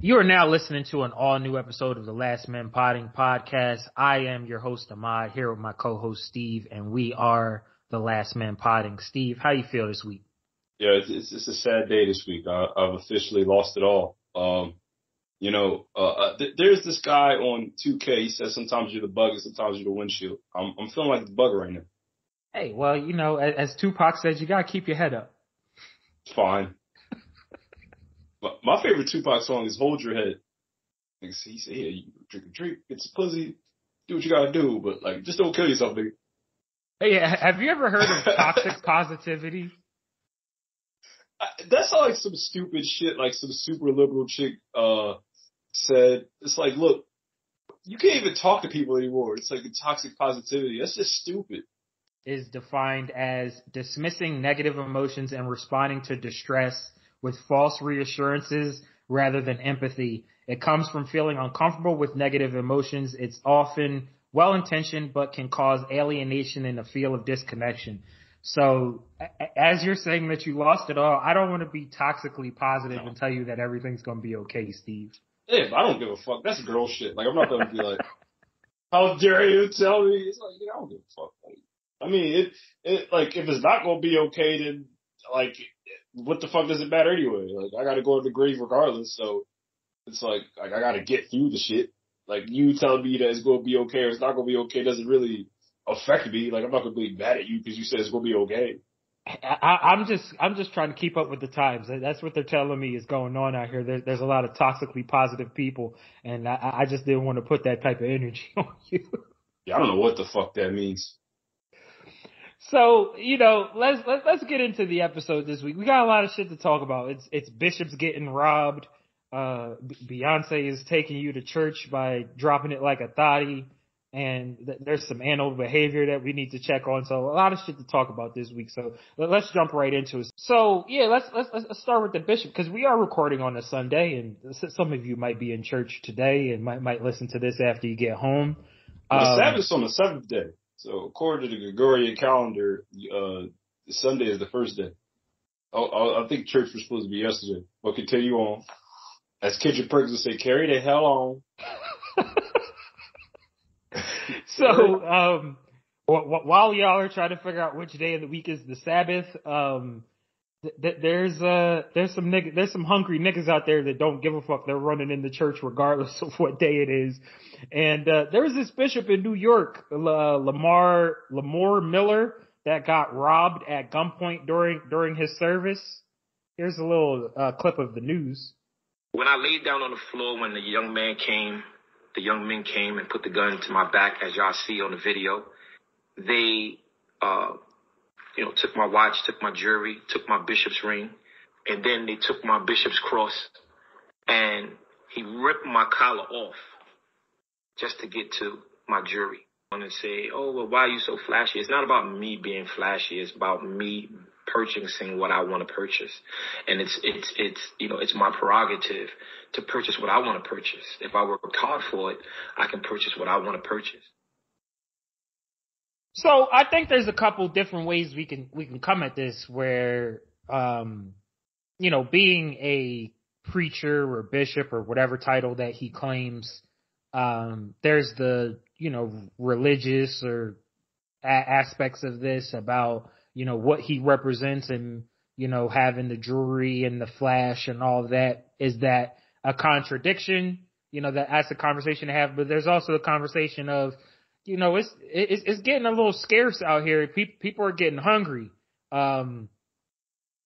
You are now listening to an all new episode of the Last Men Podding podcast. I am your host Ahmad here with my co-host Steve, and we are the Last Men Podding. Steve, how you feel this week? Yeah, it's, it's, it's a sad day this week. I, have officially lost it all. Um, you know, uh, uh, th- there's this guy on 2K. He says sometimes you're the bug and sometimes you're the windshield. I'm, I'm feeling like the bug right now. Hey, well, you know, as, as Tupac says, you gotta keep your head up. It's fine. My favorite Tupac song is "Hold Your Head." Like, he said, "Yeah, you drink a drink, get some pussy, do what you gotta do, but like, just don't kill yourself, nigga." Hey, have you ever heard of toxic positivity? I, that's like some stupid shit, like some super liberal chick uh said. It's like, look, you can't even talk to people anymore. It's like toxic positivity. That's just stupid. Is defined as dismissing negative emotions and responding to distress with false reassurances rather than empathy. It comes from feeling uncomfortable with negative emotions. It's often well intentioned, but can cause alienation and a feel of disconnection. So as you're saying that you lost it all, I don't want to be toxically positive no. and tell you that everything's going to be okay, Steve. Yeah, I don't give a fuck. That's girl shit. Like, I'm not going to be like, how dare you tell me? It's like, I don't give a fuck. Like, I mean, it, it, like, if it's not going to be okay, then, like, what the fuck does it matter anyway? Like I gotta go to the grave regardless. So it's like like I gotta get through the shit. Like you telling me that it's gonna be okay or it's not gonna be okay doesn't really affect me. Like I'm not gonna be mad at you because you said it's gonna be okay. I, am just I'm just trying to keep up with the times. That's what they're telling me is going on out here. There, there's a lot of toxically positive people, and I, I just didn't want to put that type of energy on you. Yeah, I don't know what the fuck that means. So, you know, let's, let's, let's get into the episode this week. We got a lot of shit to talk about. It's, it's bishops getting robbed. Uh, Beyonce is taking you to church by dropping it like a thotty. And th- there's some animal behavior that we need to check on. So a lot of shit to talk about this week. So let's jump right into it. So yeah, let's, let's, let's start with the bishop because we are recording on a Sunday and some of you might be in church today and might, might listen to this after you get home. The um, Sabbath's on the seventh day. So according to the Gregorian calendar, uh, Sunday is the first day. I, I think church was supposed to be yesterday, but continue on. As Kendrick Perkins would say, carry the hell on. so, um, while y'all are trying to figure out which day of the week is the Sabbath, um, there's uh there's some nigg- there's some hungry niggas out there that don't give a fuck. They're running in the church regardless of what day it is. And uh there was this bishop in New York, uh, Lamar Lamar Miller, that got robbed at gunpoint during during his service. Here's a little uh, clip of the news. When I laid down on the floor, when the young man came, the young men came and put the gun to my back, as y'all see on the video. They uh you know, took my watch, took my jewelry, took my bishop's ring, and then they took my bishop's cross and he ripped my collar off just to get to my jewelry. And say, oh, well, why are you so flashy? It's not about me being flashy. It's about me purchasing what I want to purchase. And it's, it's, it's, you know, it's my prerogative to purchase what I want to purchase. If I work hard for it, I can purchase what I want to purchase. So I think there's a couple different ways we can we can come at this where um you know being a preacher or bishop or whatever title that he claims um there's the you know religious or a- aspects of this about you know what he represents and you know having the jewelry and the flash and all that. Is that a contradiction? You know that that's a conversation to have but there's also a conversation of you know, it's it's, it's getting a little scarce out here. People people are getting hungry. Um,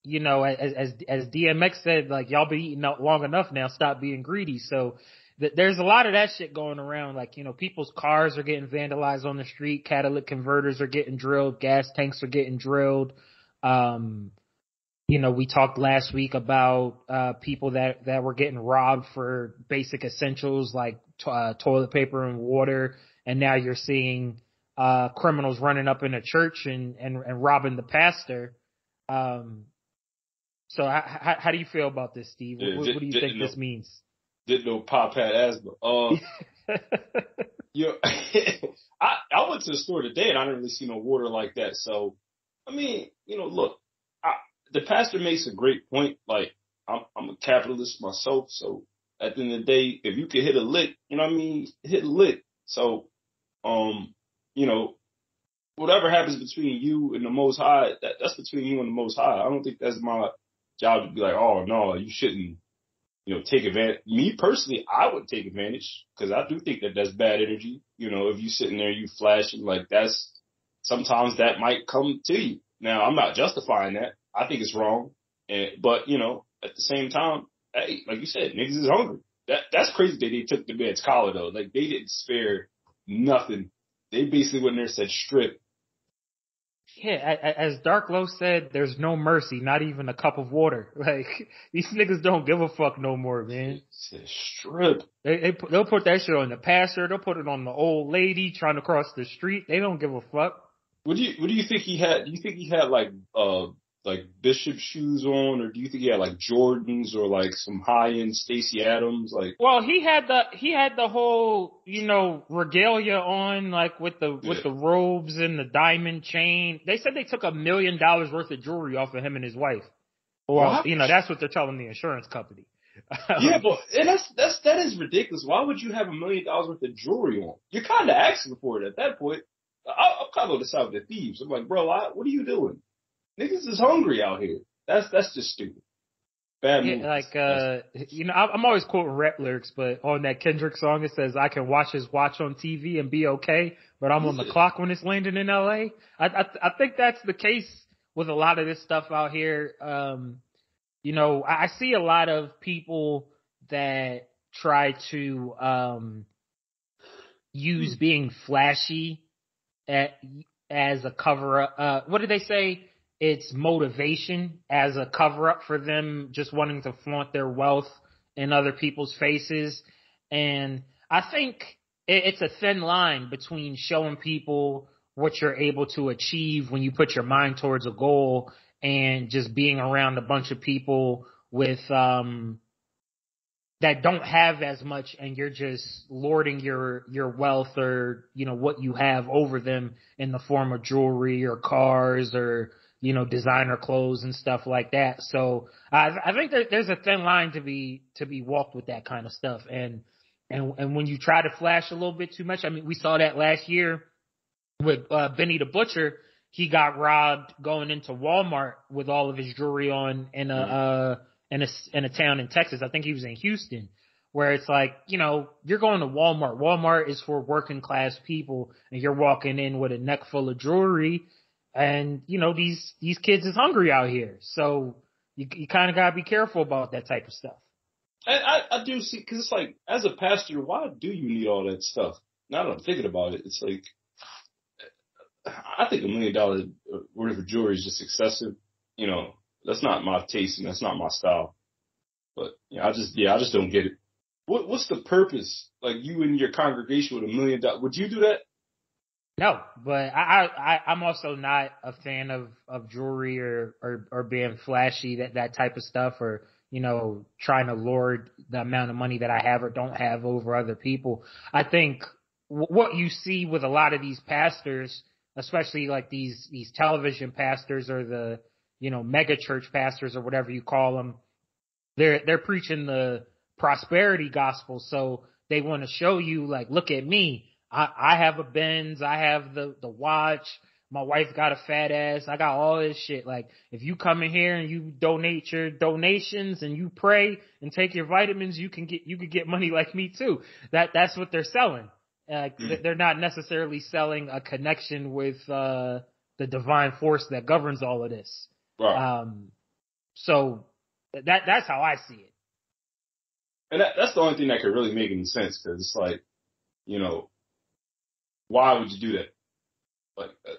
you know, as as as DMX said, like y'all been eating out long enough now. Stop being greedy. So th- there's a lot of that shit going around. Like you know, people's cars are getting vandalized on the street. Catalytic converters are getting drilled. Gas tanks are getting drilled. Um, you know, we talked last week about uh, people that that were getting robbed for basic essentials like t- uh, toilet paper and water and now you're seeing uh, criminals running up in a church and, and, and robbing the pastor. Um, so how, how do you feel about this, Steve? What, what do you think know, this means? Didn't know Pop had asthma. Um, you I, I went to the store today and I didn't really see no water like that. So, I mean, you know, look, I, the pastor makes a great point. Like, I'm, I'm a capitalist myself, so at the end of the day, if you can hit a lick, you know what I mean, hit a lick. So, um, you know, whatever happens between you and the Most High, that, that's between you and the Most High. I don't think that's my job to be like, oh no, you shouldn't, you know, take advantage. Me personally, I would take advantage because I do think that that's bad energy. You know, if you sitting there, you flashing like that's sometimes that might come to you. Now, I'm not justifying that. I think it's wrong, and but you know, at the same time, hey, like you said, niggas is hungry. That that's crazy that they took the man's collar though. Like they didn't spare nothing. They basically went in there and said strip yeah, as Dark Low said, there's no mercy, not even a cup of water. Like these niggas don't give a fuck no more, man. Strip. They, they they'll put that shit on the passer. They'll put it on the old lady trying to cross the street. They don't give a fuck. What do you What do you think he had? Do you think he had like uh like bishop shoes on, or do you think he had like Jordans or like some high end Stacy Adams? Like, well, he had the he had the whole you know regalia on, like with the yeah. with the robes and the diamond chain. They said they took a million dollars worth of jewelry off of him and his wife. Well, what? you know that's what they're telling the insurance company. yeah, but and that's that's that is ridiculous. Why would you have a million dollars worth of jewelry on? You're kind of asking for it at that point. I, am kind of on the side of the thieves. I'm like, bro, I, what are you doing? Niggas is hungry out here. That's that's just stupid. Bad yeah, like uh, you know, I'm always quoting rap lyrics, but on that Kendrick song it says, "I can watch his watch on TV and be okay, but I'm on the clock when it's landing in LA." I, I I think that's the case with a lot of this stuff out here. Um, you know, I, I see a lot of people that try to um use being flashy at, as a cover up. Uh, what did they say? It's motivation as a cover up for them just wanting to flaunt their wealth in other people's faces. And I think it's a thin line between showing people what you're able to achieve when you put your mind towards a goal and just being around a bunch of people with um that don't have as much and you're just lording your your wealth or you know what you have over them in the form of jewelry or cars or you know, designer clothes and stuff like that. So I, I think that there's a thin line to be to be walked with that kind of stuff. And and and when you try to flash a little bit too much, I mean, we saw that last year with uh, Benny the Butcher. He got robbed going into Walmart with all of his jewelry on in a mm-hmm. uh, in a in a town in Texas. I think he was in Houston where it's like, you know, you're going to Walmart. Walmart is for working class people and you're walking in with a neck full of jewelry and you know these these kids is hungry out here, so you you kind of gotta be careful about that type of stuff. I I, do see because it's like as a pastor, why do you need all that stuff? Now that I'm thinking about it, it's like I think a million dollars uh, worth of jewelry is just excessive. You know, that's not my taste and that's not my style. But yeah, I just yeah, I just don't get it. What what's the purpose? Like you and your congregation with a million dollars, would you do that? No, but I, I, I'm also not a fan of, of jewelry or, or, or being flashy, that, that type of stuff, or, you know, trying to lord the amount of money that I have or don't have over other people. I think what you see with a lot of these pastors, especially like these, these television pastors or the, you know, mega church pastors or whatever you call them, they're, they're preaching the prosperity gospel. So they want to show you like, look at me. I, I have a Benz. I have the, the watch. My wife got a fat ass. I got all this shit. Like, if you come in here and you donate your donations and you pray and take your vitamins, you can get, you could get money like me too. That, that's what they're selling. Uh, they're not necessarily selling a connection with, uh, the divine force that governs all of this. Right. Um, so that, that's how I see it. And that, that's the only thing that could really make any sense because it's like, you know, why would you do that? Like, uh,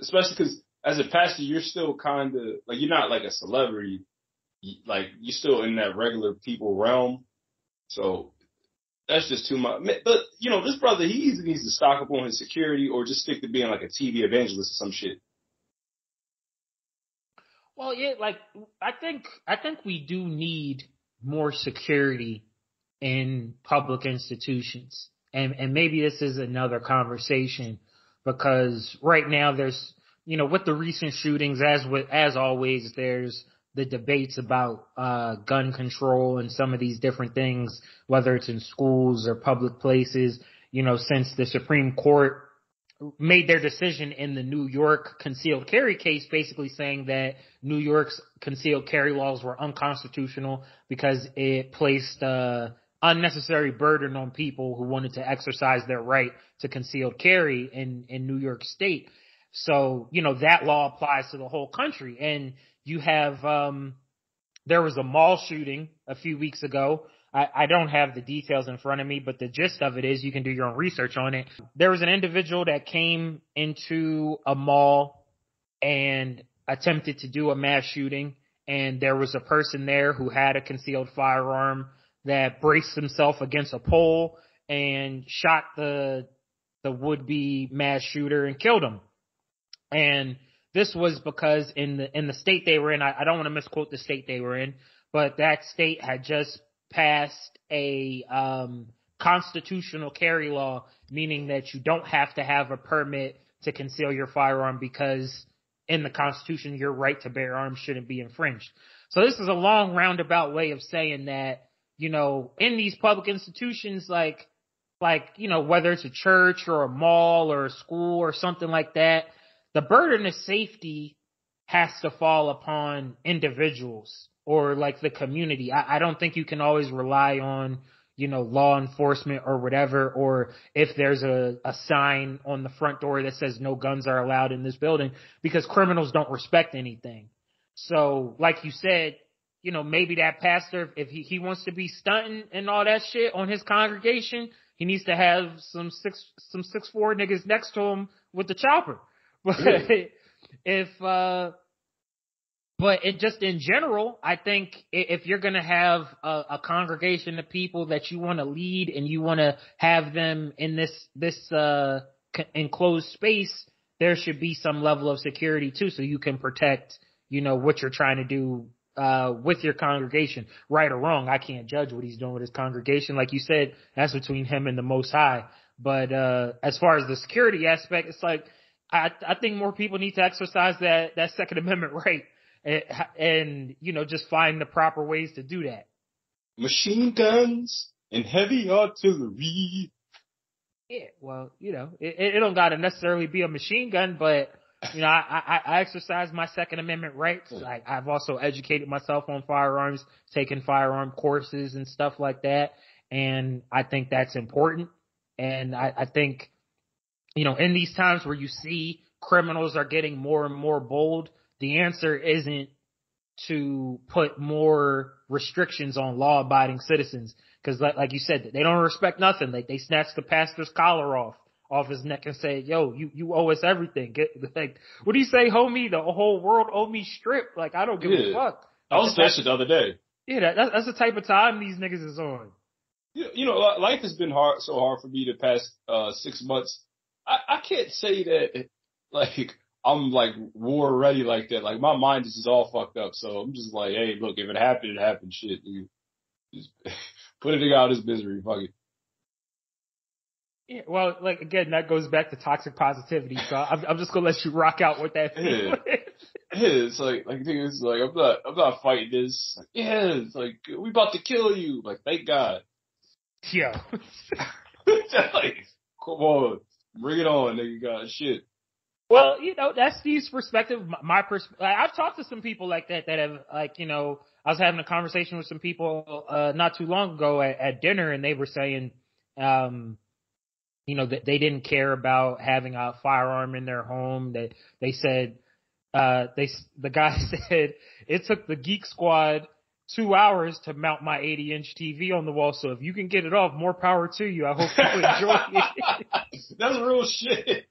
especially because as a pastor, you're still kind of like you're not like a celebrity, like you're still in that regular people realm. So that's just too much. But you know, this brother, he either needs to stock up on his security or just stick to being like a TV evangelist or some shit. Well, yeah, like I think I think we do need more security in public institutions and and maybe this is another conversation because right now there's you know with the recent shootings as with as always there's the debates about uh, gun control and some of these different things, whether it's in schools or public places. You know, since the Supreme Court made their decision in the New York concealed carry case, basically saying that New York's concealed carry laws were unconstitutional because it placed uh, unnecessary burden on people who wanted to exercise their right to concealed carry in in New York State. So you know that law applies to the whole country, and you have um, there was a mall shooting a few weeks ago I, I don't have the details in front of me, but the gist of it is you can do your own research on it. There was an individual that came into a mall and attempted to do a mass shooting and there was a person there who had a concealed firearm that braced himself against a pole and shot the the would be mass shooter and killed him. And this was because in the in the state they were in, I, I don't want to misquote the state they were in, but that state had just passed a um, constitutional carry law, meaning that you don't have to have a permit to conceal your firearm because in the Constitution your right to bear arms shouldn't be infringed. So this is a long roundabout way of saying that, you know, in these public institutions like like, you know, whether it's a church or a mall or a school or something like that, the burden of safety has to fall upon individuals or like the community. I, I don't think you can always rely on, you know, law enforcement or whatever, or if there's a, a sign on the front door that says no guns are allowed in this building because criminals don't respect anything. So, like you said, you know, maybe that pastor, if he, he wants to be stunting and all that shit on his congregation, he needs to have some six, some six four niggas next to him with the chopper. But yeah. if, uh, but it just in general, I think if you're going to have a, a, congregation of people that you want to lead and you want to have them in this, this, uh, enclosed space, there should be some level of security too, so you can protect, you know, what you're trying to do, uh, with your congregation. Right or wrong, I can't judge what he's doing with his congregation. Like you said, that's between him and the most high. But, uh, as far as the security aspect, it's like, I, I think more people need to exercise that, that second amendment right and, and you know just find the proper ways to do that. Machine guns and heavy artillery. Yeah, well, you know, it, it don't gotta necessarily be a machine gun, but you know, I, I, I exercise my Second Amendment rights. Hmm. Like I've also educated myself on firearms, taken firearm courses and stuff like that, and I think that's important. And I, I think, you know, in these times where you see criminals are getting more and more bold, the answer isn't to put more restrictions on law abiding citizens. Cause like, like you said, they don't respect nothing. Like they snatch the pastor's collar off, off his neck and say, yo, you, you owe us everything. Get, like, what do you say, homie? The whole world owe me strip. Like, I don't give yeah. a fuck. I was that shit the other day. Yeah, that, that's the type of time these niggas is on. You know, life has been hard, so hard for me the past, uh, six months. I, I can't say that, like, I'm like war ready like that. Like my mind is just all fucked up. So I'm just like, hey, look, if it happened, it happened. Shit, dude. Just put it out his misery. Fuck it. Yeah, well, like again, that goes back to toxic positivity. So I'm, I'm just gonna let you rock out with that. Yeah. it's like, like, thing is, like, I'm not, I'm not fighting this. Like, yeah, it's like, we about to kill you. Like, thank God. Yeah. like, come on, bring it on, nigga. God, shit. Well, you know, that's Steve's perspective. My perspective. I've talked to some people like that that have, like, you know, I was having a conversation with some people uh, not too long ago at, at dinner, and they were saying, um, you know, that they didn't care about having a firearm in their home. That they said, uh, they the guy said it took the Geek Squad two hours to mount my 80 inch TV on the wall. So if you can get it off, more power to you. I hope you enjoy it. That's real shit.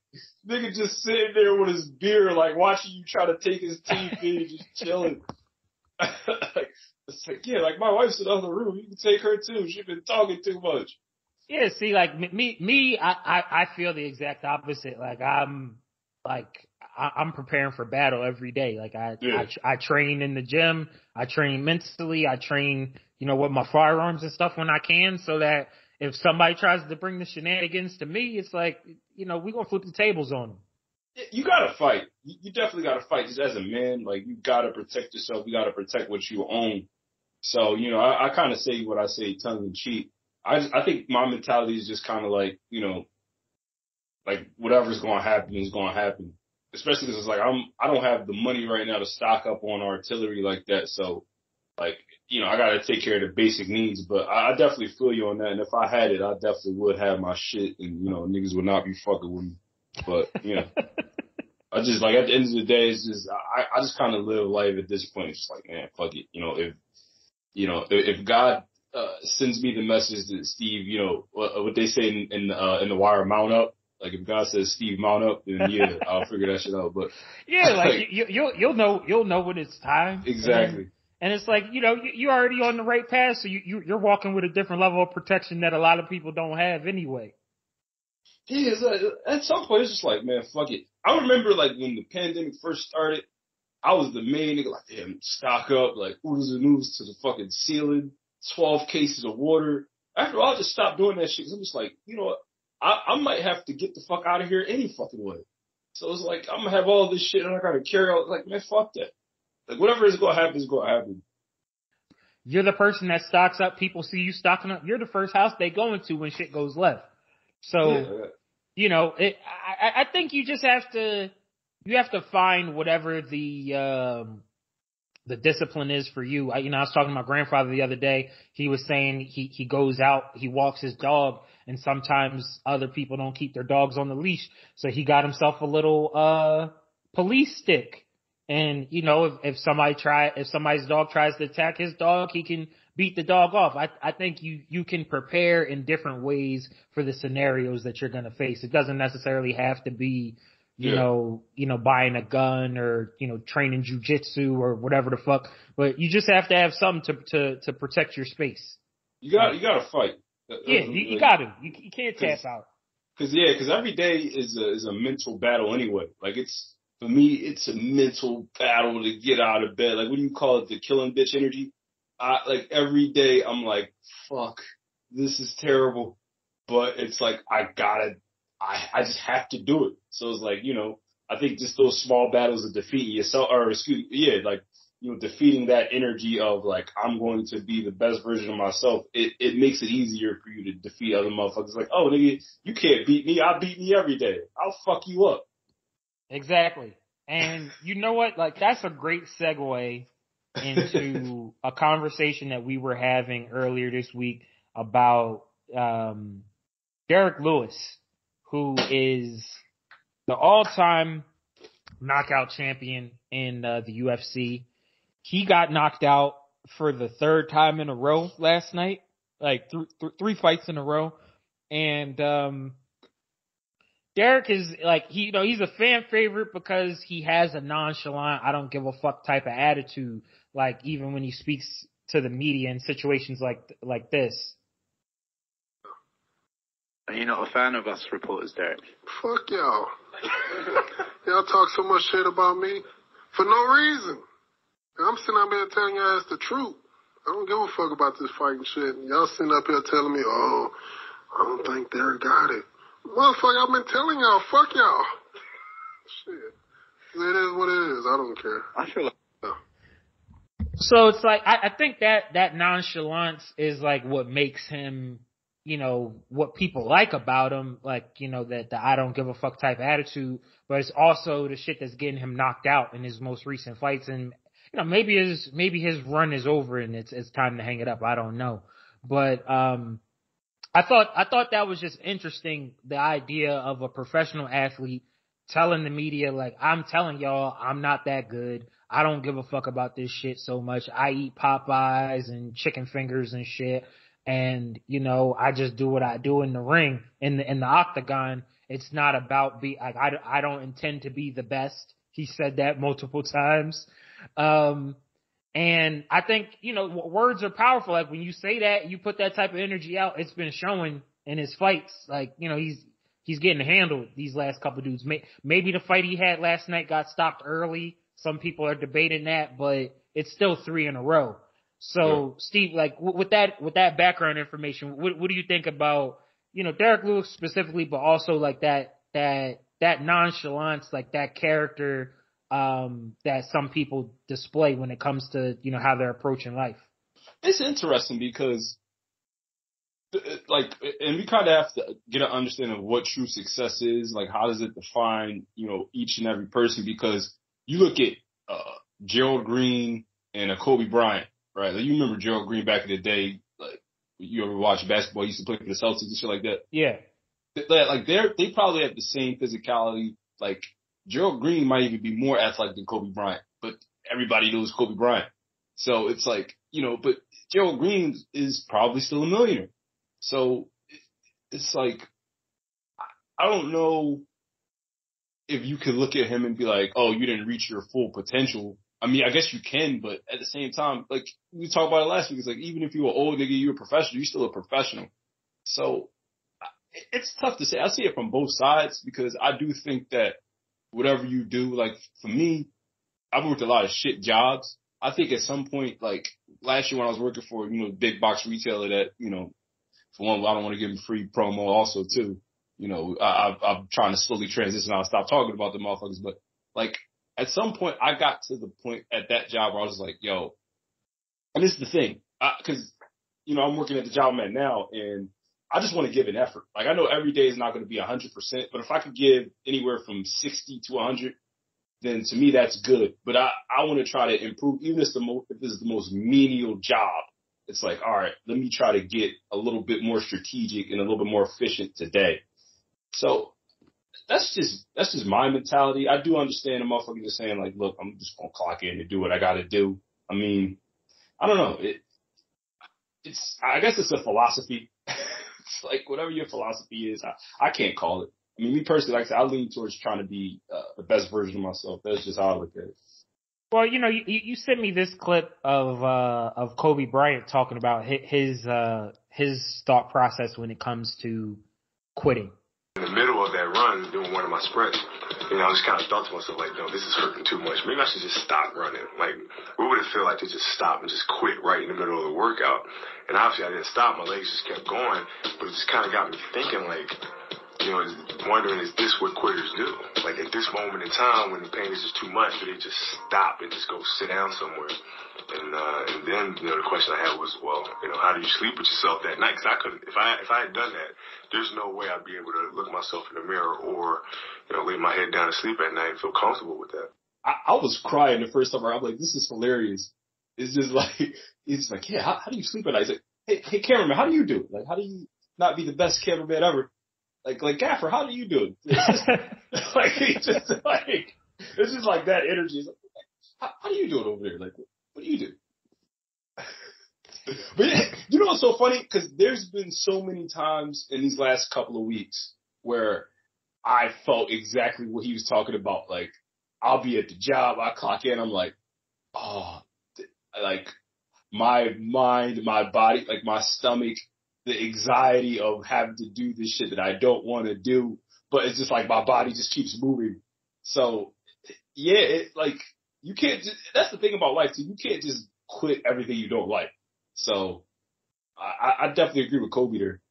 Nigga just sitting there with his beer, like watching you try to take his TV, just chilling. it's like, yeah, like my wife's in the other room. You can take her too. She's been talking too much. Yeah, see, like me, me, I, I, I feel the exact opposite. Like I'm, like I, am preparing for battle every day. Like I, yeah. I, I train in the gym. I train mentally. I train, you know, with my firearms and stuff when I can, so that if somebody tries to bring the shenanigans to me, it's like, you know, we gonna flip the tables on them. you gotta fight. You, definitely gotta fight. Just as a man, like you gotta protect yourself. You gotta protect what you own. So you know, I, I kind of say what I say tongue in cheek. I just, I think my mentality is just kind of like you know, like whatever's going to happen is going to happen. Especially because it's like I'm I don't have the money right now to stock up on artillery like that. So like you know, I got to take care of the basic needs. But I, I definitely feel you on that. And if I had it, I definitely would have my shit, and you know, niggas would not be fucking with me. But you know. I just like at the end of the day, it's just I, I just kind of live life at this point. It's just like man, fuck it. You know, if you know if, if God uh, sends me the message that Steve, you know what, what they say in in, uh, in the wire, mount up. Like if God says Steve mount up, then yeah, I'll figure that shit out. But yeah, like, like you, you'll you'll know you'll know when it's time. Exactly. And, and it's like you know you, you're already on the right path, so you, you you're walking with a different level of protection that a lot of people don't have anyway. Yeah, at some point it's just like, man, fuck it. I remember like when the pandemic first started, I was the main nigga like, damn, stock up, like oodles and noodles to the fucking ceiling, 12 cases of water. After all, I just stopped doing that shit because I'm just like, you know what, I, I might have to get the fuck out of here any fucking way. So it's like, I'm gonna have all this shit and I gotta carry out, like, man, fuck that. Like, whatever is gonna happen is gonna happen. You're the person that stocks up. People see you stocking up. You're the first house they go into when shit goes left. So, yeah. you know, it, I, I think you just have to, you have to find whatever the, um, the discipline is for you. I, you know, I was talking to my grandfather the other day. He was saying he, he goes out, he walks his dog and sometimes other people don't keep their dogs on the leash. So he got himself a little, uh, police stick. And, you know, if, if somebody try, if somebody's dog tries to attack his dog, he can beat the dog off. I, I think you, you can prepare in different ways for the scenarios that you're going to face. It doesn't necessarily have to be, you yeah. know, you know, buying a gun or, you know, training jujitsu or whatever the fuck, but you just have to have something to, to, to protect your space. You got, you got to fight. yeah, you, you got to. You, you can't tap out. Cause yeah, cause every day is a, is a mental battle anyway. Like it's, for me, it's a mental battle to get out of bed. Like, what do you call it? The killing bitch energy? I, like every day I'm like, fuck, this is terrible. But it's like, I gotta, I, I just have to do it. So it's like, you know, I think just those small battles of defeating yourself, or excuse, yeah, like, you know, defeating that energy of like, I'm going to be the best version of myself. It, it makes it easier for you to defeat other motherfuckers. Like, oh nigga, you can't beat me. I beat me every day. I'll fuck you up. Exactly. And you know what? Like, that's a great segue into a conversation that we were having earlier this week about um, Derrick Lewis, who is the all-time knockout champion in uh, the UFC. He got knocked out for the third time in a row last night, like th- th- three fights in a row, and um, Derrick is like he, you know, he's a fan favorite because he has a nonchalant, I don't give a fuck type of attitude. Like even when he speaks to the media in situations like like this. Are you not a fan of us reporters, Derrick? Fuck y'all. y'all talk so much shit about me for no reason. I'm sitting up here telling y'all it's the truth. I don't give a fuck about this fighting shit. Y'all sitting up here telling me, oh, I don't think Derrick got it. Motherfucker, I've been telling y'all, fuck y'all. Shit. It is what it is. I don't care. I feel like. So it's like I, I think that that nonchalance is like what makes him, you know, what people like about him, like you know that the I don't give a fuck type attitude. But it's also the shit that's getting him knocked out in his most recent fights, and you know maybe his maybe his run is over and it's it's time to hang it up. I don't know, but um, I thought I thought that was just interesting. The idea of a professional athlete telling the media like, "I'm telling y'all, I'm not that good. I don't give a fuck about this shit so much. I eat Popeyes and chicken fingers and shit, and you know, I just do what I do in the ring in the in the octagon. It's not about be like I I don't intend to be the best." He said that multiple times. Um, and I think, you know, words are powerful. Like when you say that, you put that type of energy out, it's been showing in his fights. Like, you know, he's, he's getting handled these last couple dudes. Maybe the fight he had last night got stopped early. Some people are debating that, but it's still three in a row. So, yeah. Steve, like with that, with that background information, what, what do you think about, you know, Derrick Lewis specifically, but also like that, that that nonchalance, like that character um, that some people display when it comes to you know how they're approaching life. It's interesting because, uh, like, and we kind of have to get an understanding of what true success is. Like, how does it define you know each and every person? Because you look at uh, Gerald Green and a Kobe Bryant, right? Like, you remember Gerald Green back in the day, like you ever watched basketball? He used to play for the Celtics and shit like that. Yeah. Like they're they probably have the same physicality. Like Gerald Green might even be more athletic than Kobe Bryant, but everybody knows Kobe Bryant. So it's like, you know, but Gerald Green is probably still a millionaire. So it's like, I don't know if you could look at him and be like, oh, you didn't reach your full potential. I mean, I guess you can, but at the same time, like we talked about it last week, it's like even if you were old nigga, you're a professional, you're still a professional. So it's tough to say. I see it from both sides because I do think that whatever you do, like for me, I've worked a lot of shit jobs. I think at some point, like last year when I was working for, you know, big box retailer that, you know, for one, I don't want to give them free promo also too. You know, I, I'm trying to slowly transition. I'll stop talking about the motherfuckers, but like at some point I got to the point at that job where I was like, yo, and this is the thing, cause, you know, I'm working at the job I'm at now and I just want to give an effort. Like I know every day is not going to be a hundred percent, but if I could give anywhere from 60 to a hundred, then to me that's good. But I, I want to try to improve, even if, the mo- if this is the most menial job. It's like, all right, let me try to get a little bit more strategic and a little bit more efficient today. So that's just, that's just my mentality. I do understand the motherfucker just saying like, look, I'm just to clock in and do what I got to do. I mean, I don't know. It, it's, I guess it's a philosophy. it's like whatever your philosophy is, I, I can't call it. I mean, me personally, like I said, I lean towards trying to be uh, the best version of myself. That's just how I look at it. Well, you know, you, you sent me this clip of uh of Kobe Bryant talking about his uh his thought process when it comes to quitting. In the middle of that run, doing one of my sprints, you know, I just kind of thought to myself, like, no, this is hurting too much. Maybe I should just stop running. Like, what would it feel like to just stop and just quit right in the middle of the workout? And obviously, I didn't stop. My legs just kept going, but it just kind of got me thinking, like, you know, wondering is this what quitters do? Like at this moment in time when the pain is just too much, do they just stop and just go sit down somewhere? And uh, and then you know the question I had was, well, you know, how do you sleep with yourself that night? Because I couldn't, if I if I had done that, there's no way I'd be able to look myself in the mirror or you know lay my head down to sleep at night and feel comfortable with that. I, I was crying the first time. I'm like, this is hilarious. It's just like it's like, yeah, how, how do you sleep at night? He's like, hey, hey, cameraman, how do you do it? Like, how do you not be the best cameraman ever? Like, like Gaffer, how do you do it? Just, like, it's just like, it's just like that energy. Like, how, how, do you do it over there? Like, what do you do? but you know what's so funny? Because there's been so many times in these last couple of weeks where I felt exactly what he was talking about. Like, I'll be at the job, I clock in, I'm like, oh, like my mind, my body, like my stomach the anxiety of having to do this shit that I don't want to do, but it's just like my body just keeps moving. So yeah, it, like you can't just, that's the thing about life too. You can't just quit everything you don't like. So I, I definitely agree with Kobe there.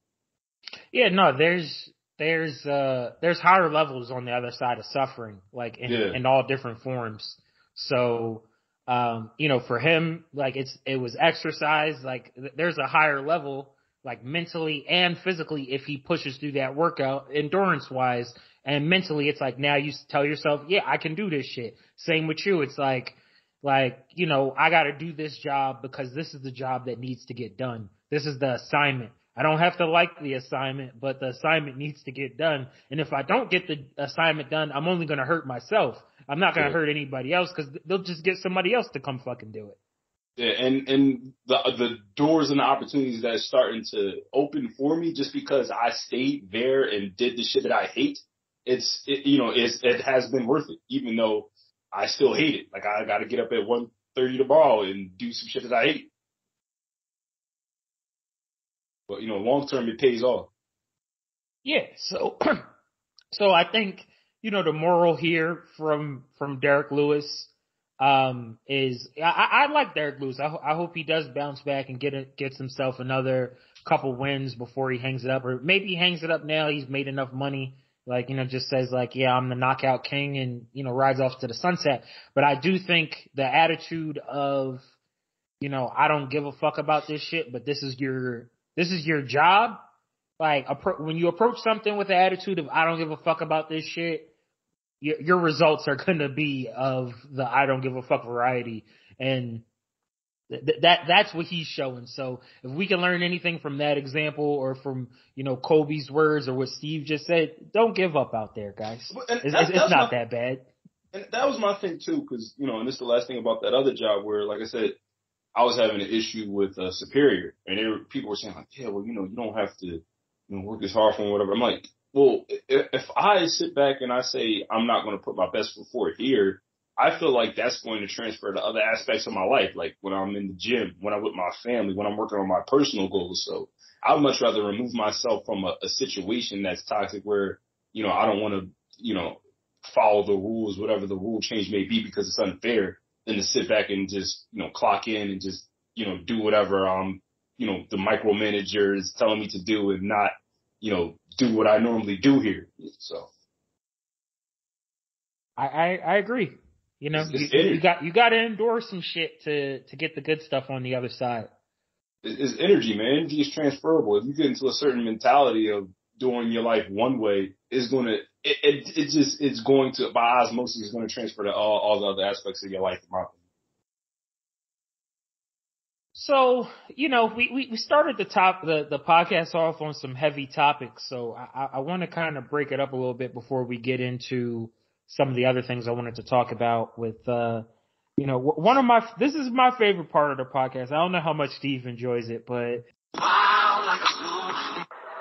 Yeah, no, there's, there's, uh, there's higher levels on the other side of suffering, like in, yeah. in all different forms. So, um, you know, for him, like it's, it was exercise, like there's a higher level like mentally and physically if he pushes through that workout endurance wise and mentally it's like now you tell yourself yeah i can do this shit. Same with you. It's like like you know i got to do this job because this is the job that needs to get done. This is the assignment. I don't have to like the assignment but the assignment needs to get done. And if i don't get the assignment done i'm only going to hurt myself. I'm not going to hurt anybody else because they'll just get somebody else to come fucking do it and and the the doors and the opportunities that are starting to open for me just because I stayed there and did the shit that I hate. It's it, you know it's it has been worth it, even though I still hate it. Like I got to get up at one thirty tomorrow and do some shit that I hate. But you know, long term it pays off. Yeah. So, so I think you know the moral here from from Derrick Lewis um, is I, I like Derrick Lewis. I, I hope he does bounce back and get a, gets himself another couple wins before he hangs it up, or maybe he hangs it up now. He's made enough money like, you know, just says like, yeah, I'm the knockout king and, you know, rides off to the sunset. But I do think the attitude of, you know, I don't give a fuck about this shit, but this is your, this is your job. Like, when you approach something with the attitude of I don't give a fuck about this shit, your, your results are going to be of the I don't give a fuck variety. And th- that, that's what he's showing. So if we can learn anything from that example or from, you know, Kobe's words or what Steve just said, don't give up out there, guys. It's, it's, not my, that bad. And that was my thing too, cause, you know, and this is the last thing about that other job where, like I said, I was having an issue with a superior and were, people were saying like, yeah, well, you know, you don't have to, you know, work as hard for whatever. I'm like, well, if I sit back and I say I'm not going to put my best foot forward here, I feel like that's going to transfer to other aspects of my life, like when I'm in the gym, when I'm with my family, when I'm working on my personal goals. So I'd much rather remove myself from a, a situation that's toxic where, you know, I don't want to, you know, follow the rules, whatever the rule change may be because it's unfair than to sit back and just, you know, clock in and just, you know, do whatever, um, you know, the micromanager is telling me to do and not, you know, do what I normally do here. So. I, I, I agree. You know, you, you, got you got to endure some shit to to get the good stuff on the other side. It's energy, man. Energy is transferable. If you get into a certain mentality of doing your life one way, it's going to it, it, it just it's going to by osmosis it's going to transfer to all all the other aspects of your life. So, you know, we, we, we started the top, the, the podcast off on some heavy topics. So I, I want to kind of break it up a little bit before we get into some of the other things I wanted to talk about with, uh, you know, one of my, this is my favorite part of the podcast. I don't know how much Steve enjoys it, but. Wow,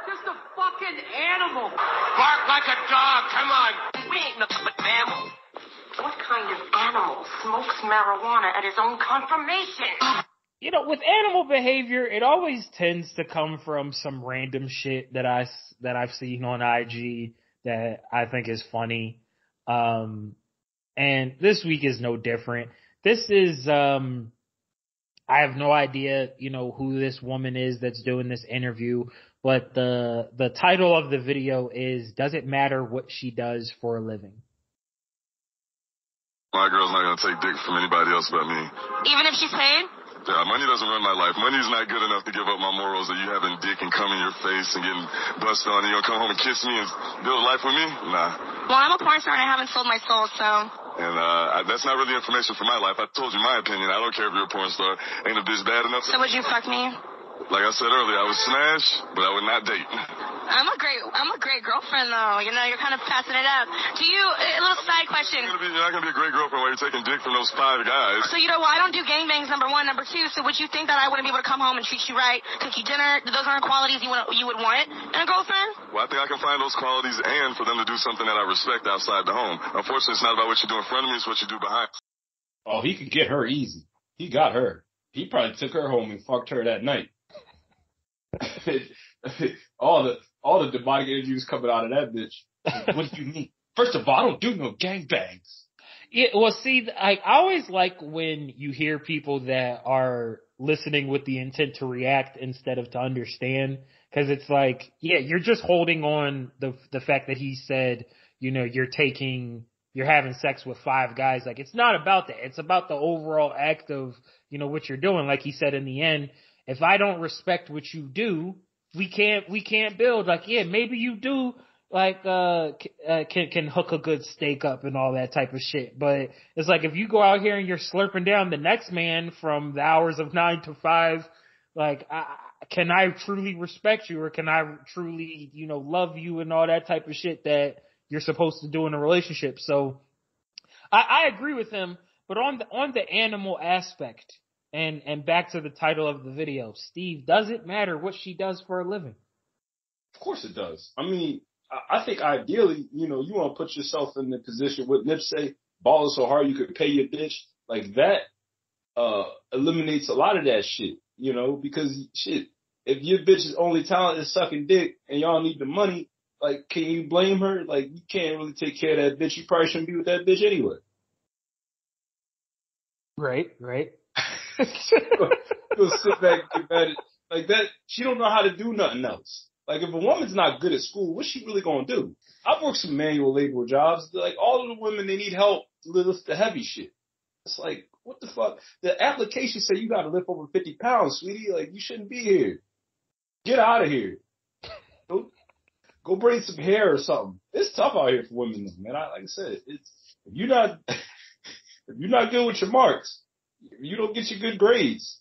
Just a fucking animal. Bark like a dog, come on. We ain't. What kind of animal smokes marijuana at his own confirmation? You know, with animal behavior, it always tends to come from some random shit that I that I've seen on IG that I think is funny. Um, and this week is no different. This is um, I have no idea, you know, who this woman is that's doing this interview, but the the title of the video is "Does it matter what she does for a living?" My girl's not gonna take dick from anybody else but me. Even if she's paid? Yeah, money doesn't run my life. Money's not good enough to give up my morals that you having dick and cum in your face and getting busted on and you gonna come home and kiss me and build a life with me? Nah. Well, I'm a porn star and I haven't sold my soul, so. And uh, I, that's not really information for my life. I told you my opinion. I don't care if you're a porn star. Ain't a bitch bad enough. So would you fuck me? Like I said earlier, I would smash, but I would not date. I'm a great, I'm a great girlfriend though. You know, you're kind of passing it up. Do you? A little side question. You're, be, you're not gonna be a great girlfriend while you're taking dick from those five guys. So you know, well, I don't do gangbangs. Number one, number two. So would you think that I wouldn't be able to come home and treat you right, cook you dinner? Those aren't qualities you would you would want in a girlfriend. Well, I think I can find those qualities and for them to do something that I respect outside the home. Unfortunately, it's not about what you do in front of me; it's what you do behind. Oh, he could get her easy. He got her. He probably took her home and fucked her that night. all the all the demonic energy was coming out of that bitch. what do you mean? First of all, I don't do no gangbangs. Yeah, well, see, I, always like when you hear people that are listening with the intent to react instead of to understand, because it's like, yeah, you're just holding on the the fact that he said, you know, you're taking, you're having sex with five guys. Like, it's not about that. It's about the overall act of, you know, what you're doing. Like he said in the end, if I don't respect what you do, we can't we can't build. Like, yeah, maybe you do like uh, uh can can hook a good steak up and all that type of shit. But it's like if you go out here and you're slurping down the next man from the hours of nine to five, like I, can I truly respect you or can I truly you know love you and all that type of shit that you're supposed to do in a relationship? So I, I agree with him, but on the on the animal aspect, and and back to the title of the video, Steve, does it matter what she does for a living? Of course it does. I mean, I think ideally, you know, you want to put yourself in the position with Nip say, balling so hard you could pay your bitch. Like that uh eliminates a lot of that shit, you know, because shit, if your bitch's only talent is sucking dick and y'all need the money, like can you blame her? Like you can't really take care of that bitch. You probably shouldn't be with that bitch anyway. Right, right. You'll sit back and get mad like that. She don't know how to do nothing else. Like if a woman's not good at school, what's she really gonna do? I've worked some manual labor jobs. Like all of the women, they need help lift the heavy shit. It's like, what the fuck? The application said you gotta lift over 50 pounds, sweetie. Like you shouldn't be here. Get out of here. Go, go braid some hair or something. It's tough out here for women, man. I, like I said, it's, if you're not, if you're not good with your marks, you don't get your good grades,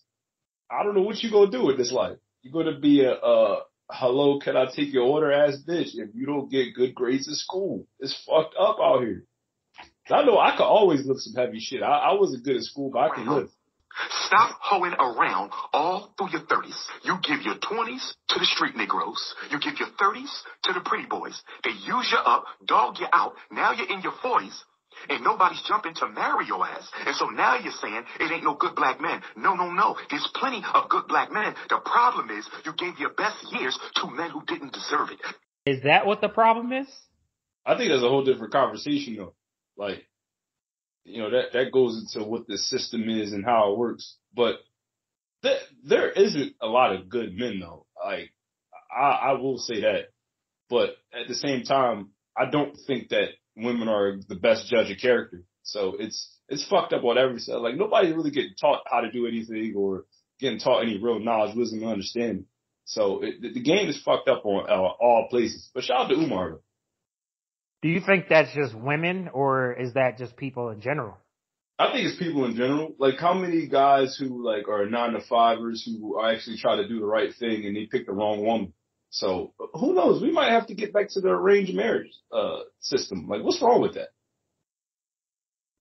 I don't know what you're gonna do with this life. You're gonna be a, a hello, can I take your order ass bitch if you don't get good grades in school. It's fucked up out here. I know I could always lift some heavy shit. I, I wasn't good at school, but I can lift. Stop hoeing around all through your 30s. You give your 20s to the street Negroes. You give your 30s to the pretty boys. They use you up, dog you out. Now you're in your 40s. And nobody's jumping to marry your ass. And so now you're saying it ain't no good black men. No, no, no. There's plenty of good black men. The problem is you gave your best years to men who didn't deserve it. Is that what the problem is? I think that's a whole different conversation though. Like, you know, that, that goes into what the system is and how it works. But th- there isn't a lot of good men though. Like, I, I will say that. But at the same time, I don't think that women are the best judge of character. So it's, it's fucked up on every side. Like nobody's really getting taught how to do anything or getting taught any real knowledge, wisdom, and understanding. So it, the game is fucked up on uh, all places. But shout out to Umar. Do you think that's just women or is that just people in general? I think it's people in general. Like how many guys who like are nine to fivers who actually try to do the right thing and they pick the wrong woman. So who knows? We might have to get back to the arranged marriage uh, system. Like what's wrong with that?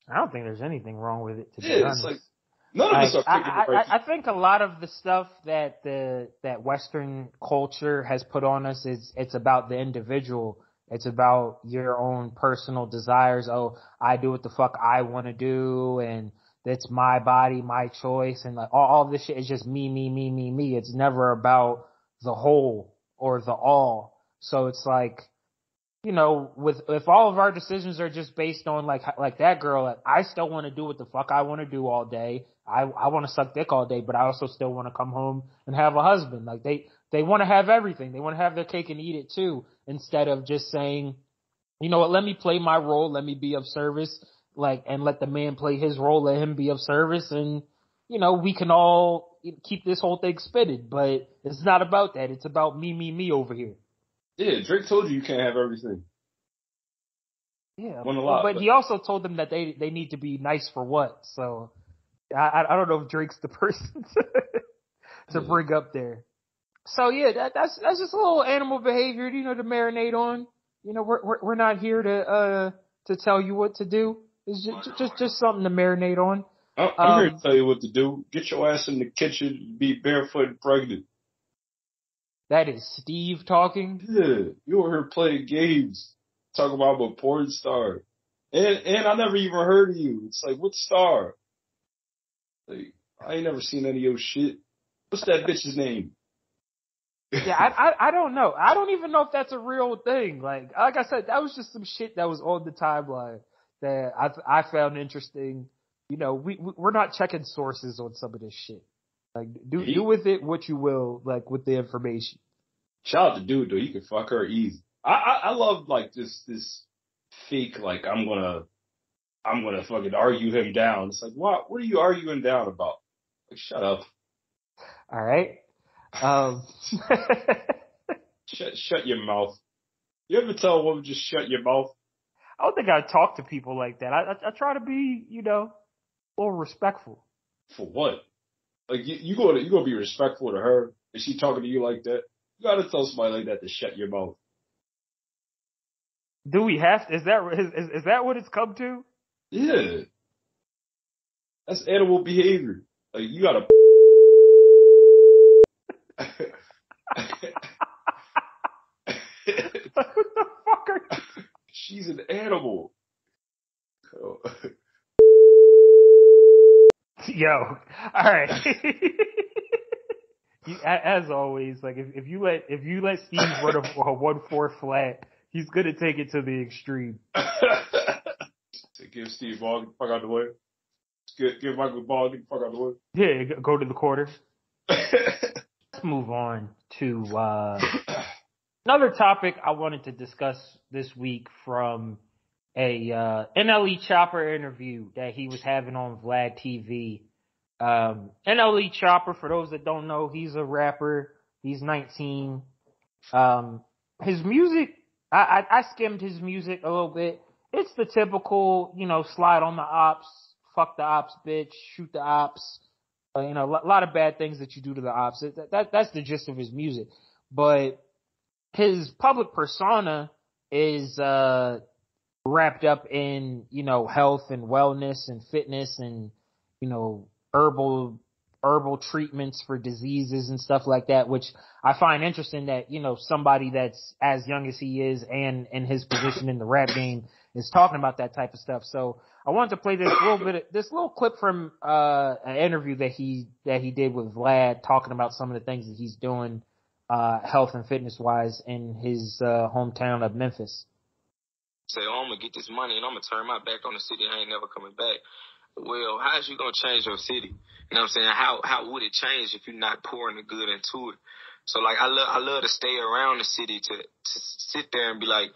I don't think there's anything wrong with it. To yeah, be honest. like none of us are I. I, I think a lot of the stuff that the that Western culture has put on us is it's about the individual. It's about your own personal desires. Oh, I do what the fuck I want to do, and that's my body, my choice, and like all, all this shit is just me, me, me, me, me. It's never about the whole or the all. So it's like, you know, with if all of our decisions are just based on like like that girl, like, I still want to do what the fuck I want to do all day. I I want to suck dick all day, but I also still want to come home and have a husband. Like they they want to have everything. They want to have their cake and eat it too, instead of just saying, you know what, let me play my role, let me be of service, like and let the man play his role, let him be of service, and you know we can all keep this whole thing spinning. But it's not about that. It's about me, me, me over here. Yeah, Drake told you you can't have everything. Yeah, lot, but, but- he also told them that they they need to be nice for what. So I I don't know if Drake's the person to, to bring up there. So yeah, that, that's that's just a little animal behavior, you know, to marinate on. You know, we're we're, we're not here to uh to tell you what to do. It's just just just something to marinate on. I'm, I'm here Um, to tell you what to do. Get your ass in the kitchen, be barefoot and pregnant. That is Steve talking. Yeah, you were here playing games, talking about I'm a porn star, and and I never even heard of you. It's like what star? Like I ain't never seen any of your shit. What's that bitch's name? Yeah, I, I I don't know. I don't even know if that's a real thing. Like like I said, that was just some shit that was on the timeline that I I found interesting. You know, we we- we're not checking sources on some of this shit. Like do do with it what you will, like with the information. Shout out to dude though. You can fuck her easy. I I, I love like this this fake like I'm gonna I'm gonna fucking argue him down. It's like what what are you arguing down about? Like shut up. All right. Um, Shut shut your mouth. You ever tell a woman just shut your mouth? I don't think I talk to people like that. I, I I try to be, you know, little respectful. For what? Like you, you gonna you gonna be respectful to her? Is she talking to you like that? You gotta tell somebody like that to shut your mouth. Do we have? To, Is that is is, that what it's come to? Yeah. That's animal behavior. Like you gotta. what the fuck are you? She's an animal. Oh. Yo, all right. you, as always, like if, if you let if you let Steve run a, a one four flat, he's gonna take it to the extreme. to give Steve Ball the fuck out the way. Give, give Michael Ball the fuck out the way. Yeah, go- go to the quarter. Let's move on to uh Another topic I wanted to discuss this week from a uh, NLE Chopper interview that he was having on Vlad TV. Um, NLE Chopper, for those that don't know, he's a rapper. He's 19. Um, his music, I, I, I skimmed his music a little bit. It's the typical, you know, slide on the ops, fuck the ops, bitch, shoot the ops. Uh, you know, a lot of bad things that you do to the ops. That, that that's the gist of his music. But his public persona is uh wrapped up in, you know, health and wellness and fitness and, you know, herbal herbal treatments for diseases and stuff like that, which I find interesting that, you know, somebody that's as young as he is and in his position in the rap game is talking about that type of stuff. So I wanted to play this little bit, of, this little clip from, uh, an interview that he, that he did with Vlad talking about some of the things that he's doing, uh, health and fitness wise in his, uh, hometown of Memphis. Say, oh, I'm gonna get this money and I'm gonna turn my back on the city. I ain't never coming back. Well, how's you gonna change your city? You know what I'm saying? How how would it change if you're not pouring the good into it? So like I love I love to stay around the city to to sit there and be like,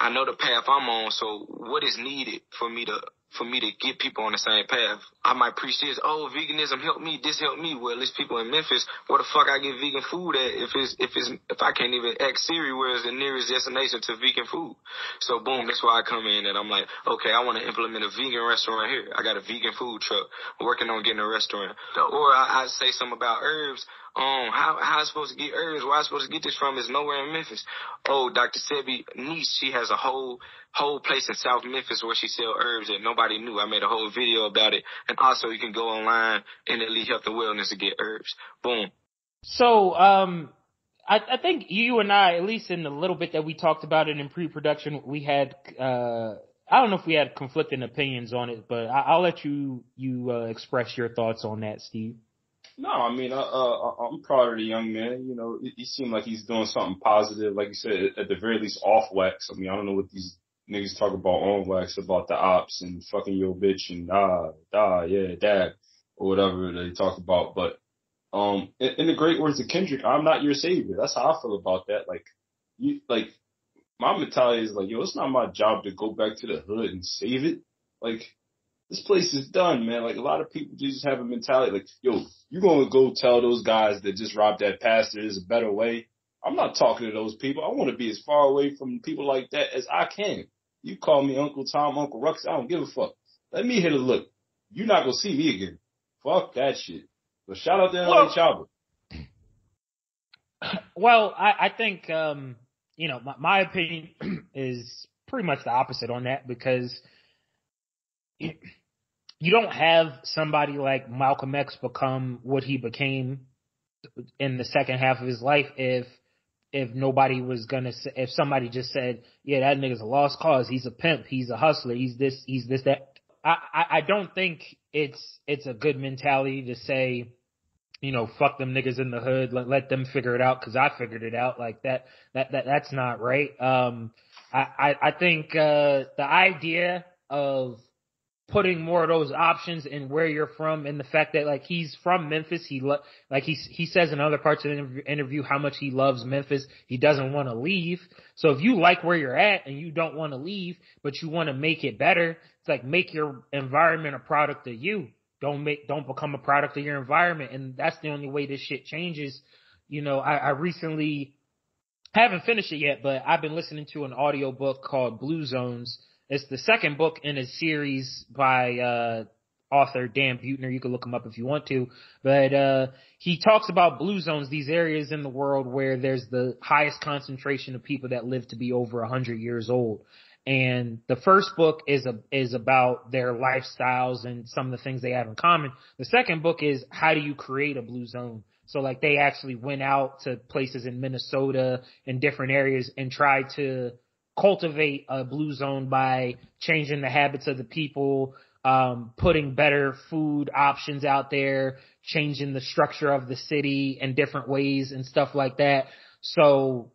I know the path I'm on, so what is needed for me to for me to get people on the same path. I might preach this, oh, veganism helped me, this helped me. Well, there's people in Memphis, where the fuck I get vegan food at if it's, if it's, if I can't even ask Siri where is the nearest destination to vegan food. So boom, that's why I come in and I'm like, okay, I want to implement a vegan restaurant here. I got a vegan food truck working on getting a restaurant. Or I, I say something about herbs um, how how I supposed to get herbs? Where I supposed to get this from is nowhere in Memphis. Oh, Dr. Sebi niece, she has a whole whole place in South Memphis where she sell herbs that nobody knew. I made a whole video about it, and also you can go online in Elite Health and Wellness to get herbs. Boom. So, um, I, I think you and I, at least in the little bit that we talked about it in pre-production, we had. uh I don't know if we had conflicting opinions on it, but I, will let you you uh, express your thoughts on that, Steve. No, I mean, uh, uh, I'm proud of the young man. You know, he seemed like he's doing something positive. Like you said, at the very least, off wax. I mean, I don't know what these niggas talk about on wax about the ops and fucking your bitch and ah, ah, yeah, dad, or whatever they talk about. But, um, in, in the great words of Kendrick, I'm not your savior. That's how I feel about that. Like, you, like, my mentality is like, yo, it's not my job to go back to the hood and save it. Like, this place is done, man. Like a lot of people just have a mentality like, yo, you're gonna go tell those guys that just robbed that pastor there's a better way. I'm not talking to those people. I want to be as far away from people like that as I can. You call me Uncle Tom, Uncle Ruckus, I don't give a fuck. Let me hit a look. You're not gonna see me again. Fuck that shit. But shout out to NLE Chopper. Well, I, I think um, you know, my, my opinion is pretty much the opposite on that because you don't have somebody like Malcolm X become what he became in the second half of his life if if nobody was gonna say, if somebody just said, yeah, that nigga's a lost cause. He's a pimp. He's a hustler. He's this. He's this. That. I, I, I don't think it's it's a good mentality to say, you know, fuck them niggas in the hood. Let let them figure it out because I figured it out. Like that. That that that's not right. Um, I I, I think uh, the idea of putting more of those options in where you're from and the fact that like he's from Memphis. He lo- like he he says in other parts of the interview how much he loves Memphis. He doesn't want to leave. So if you like where you're at and you don't want to leave, but you want to make it better, it's like make your environment a product of you. Don't make don't become a product of your environment. And that's the only way this shit changes. You know, I, I recently haven't finished it yet, but I've been listening to an audio book called Blue Zones it's the second book in a series by uh, author Dan Buettner. You can look him up if you want to. But uh, he talks about blue zones, these areas in the world where there's the highest concentration of people that live to be over 100 years old. And the first book is a, is about their lifestyles and some of the things they have in common. The second book is how do you create a blue zone? So like they actually went out to places in Minnesota and different areas and tried to cultivate a blue zone by changing the habits of the people, um, putting better food options out there, changing the structure of the city in different ways and stuff like that. So,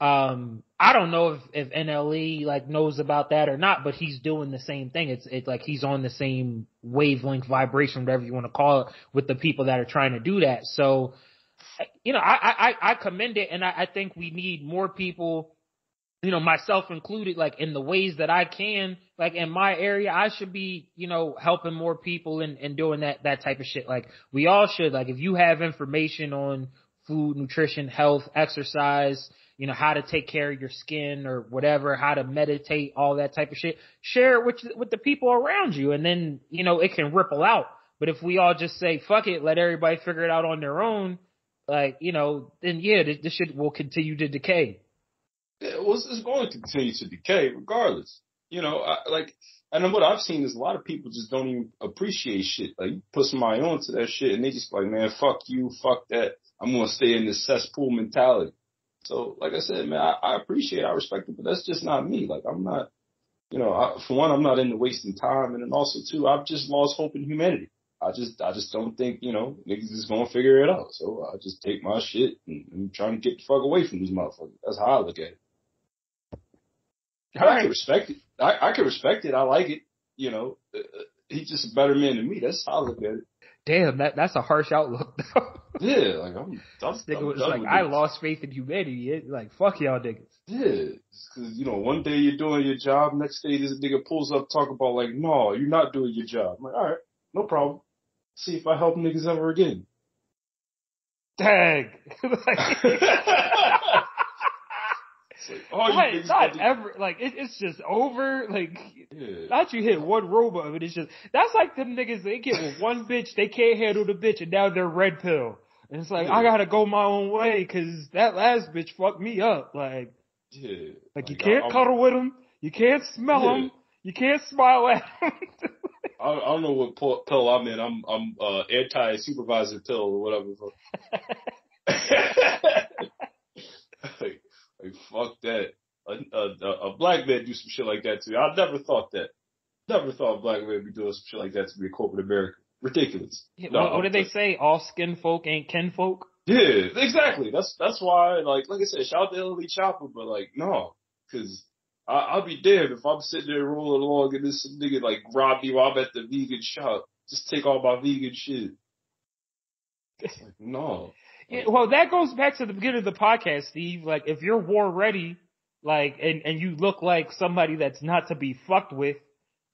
um, I don't know if, if NLE like knows about that or not, but he's doing the same thing. It's, it's like he's on the same wavelength vibration, whatever you want to call it, with the people that are trying to do that. So, you know, I, I, I commend it and I, I think we need more people, you know, myself included, like in the ways that I can, like in my area, I should be, you know, helping more people and, and doing that, that type of shit. Like we all should, like if you have information on food, nutrition, health, exercise, you know, how to take care of your skin or whatever, how to meditate, all that type of shit, share it with, with the people around you. And then, you know, it can ripple out. But if we all just say, fuck it, let everybody figure it out on their own, like, you know, then yeah, this, this shit will continue to decay. Yeah, well, it's, going to continue to decay regardless. You know, I, like, and what I've seen is a lot of people just don't even appreciate shit. Like, you put somebody onto that shit and they just like, man, fuck you, fuck that. I'm going to stay in this cesspool mentality. So, like I said, man, I, I appreciate, I respect it, but that's just not me. Like, I'm not, you know, I, for one, I'm not into wasting time, and then also too, I've just lost hope in humanity. I just, I just don't think, you know, niggas is gonna figure it out. So I just take my shit and, and trying to get the fuck away from these motherfuckers. That's how I look at it. I can respect it. I, I can respect it. I like it. You know, uh, uh, he's just a better man than me. That's how I look at it. Damn, that that's a harsh outlook. yeah, like I'm. I'm this nigga I'm was like, with I this. lost faith in humanity. It, like, fuck y'all niggas. Yeah, because you know, one day you're doing your job, next day this nigga pulls up talk about like, no, you're not doing your job. I'm like, all right, no problem. See if I help niggas ever again. Dang. It's like, oh, Not, ever, like, it, it's just over, like, Yeah. not you hit one robot, but it's just, that's like them niggas, they get with one bitch, they can't handle the bitch, and now they're red pill. And it's like, I gotta go my own way, cause that last bitch fucked me up, like, Yeah. like you can't I- cuddle with him, you can't smell Yeah. him, you can't smile at him. I, I don't know what pill pill I'm in. I'm I'm uh, anti supervisor pill or whatever. like, like fuck that. A, a, a black man do some shit like that to me. I never thought that. Never thought a black man would be doing some shit like that to me in corporate America. Ridiculous. Yeah, No, what, what did they say? All skin folk ain't kin folk? Yeah, exactly. That's that's why, like, like I said, shout out to NLE Chopper, but like, no, because I'll be damned if I'm sitting there rolling along and this nigga like rob me while I'm at the vegan shop, just take all my vegan shit. Like, no. Yeah, well, that goes back to the beginning of the podcast, Steve. Like, if you're war ready, like, and, and you look like somebody that's not to be fucked with,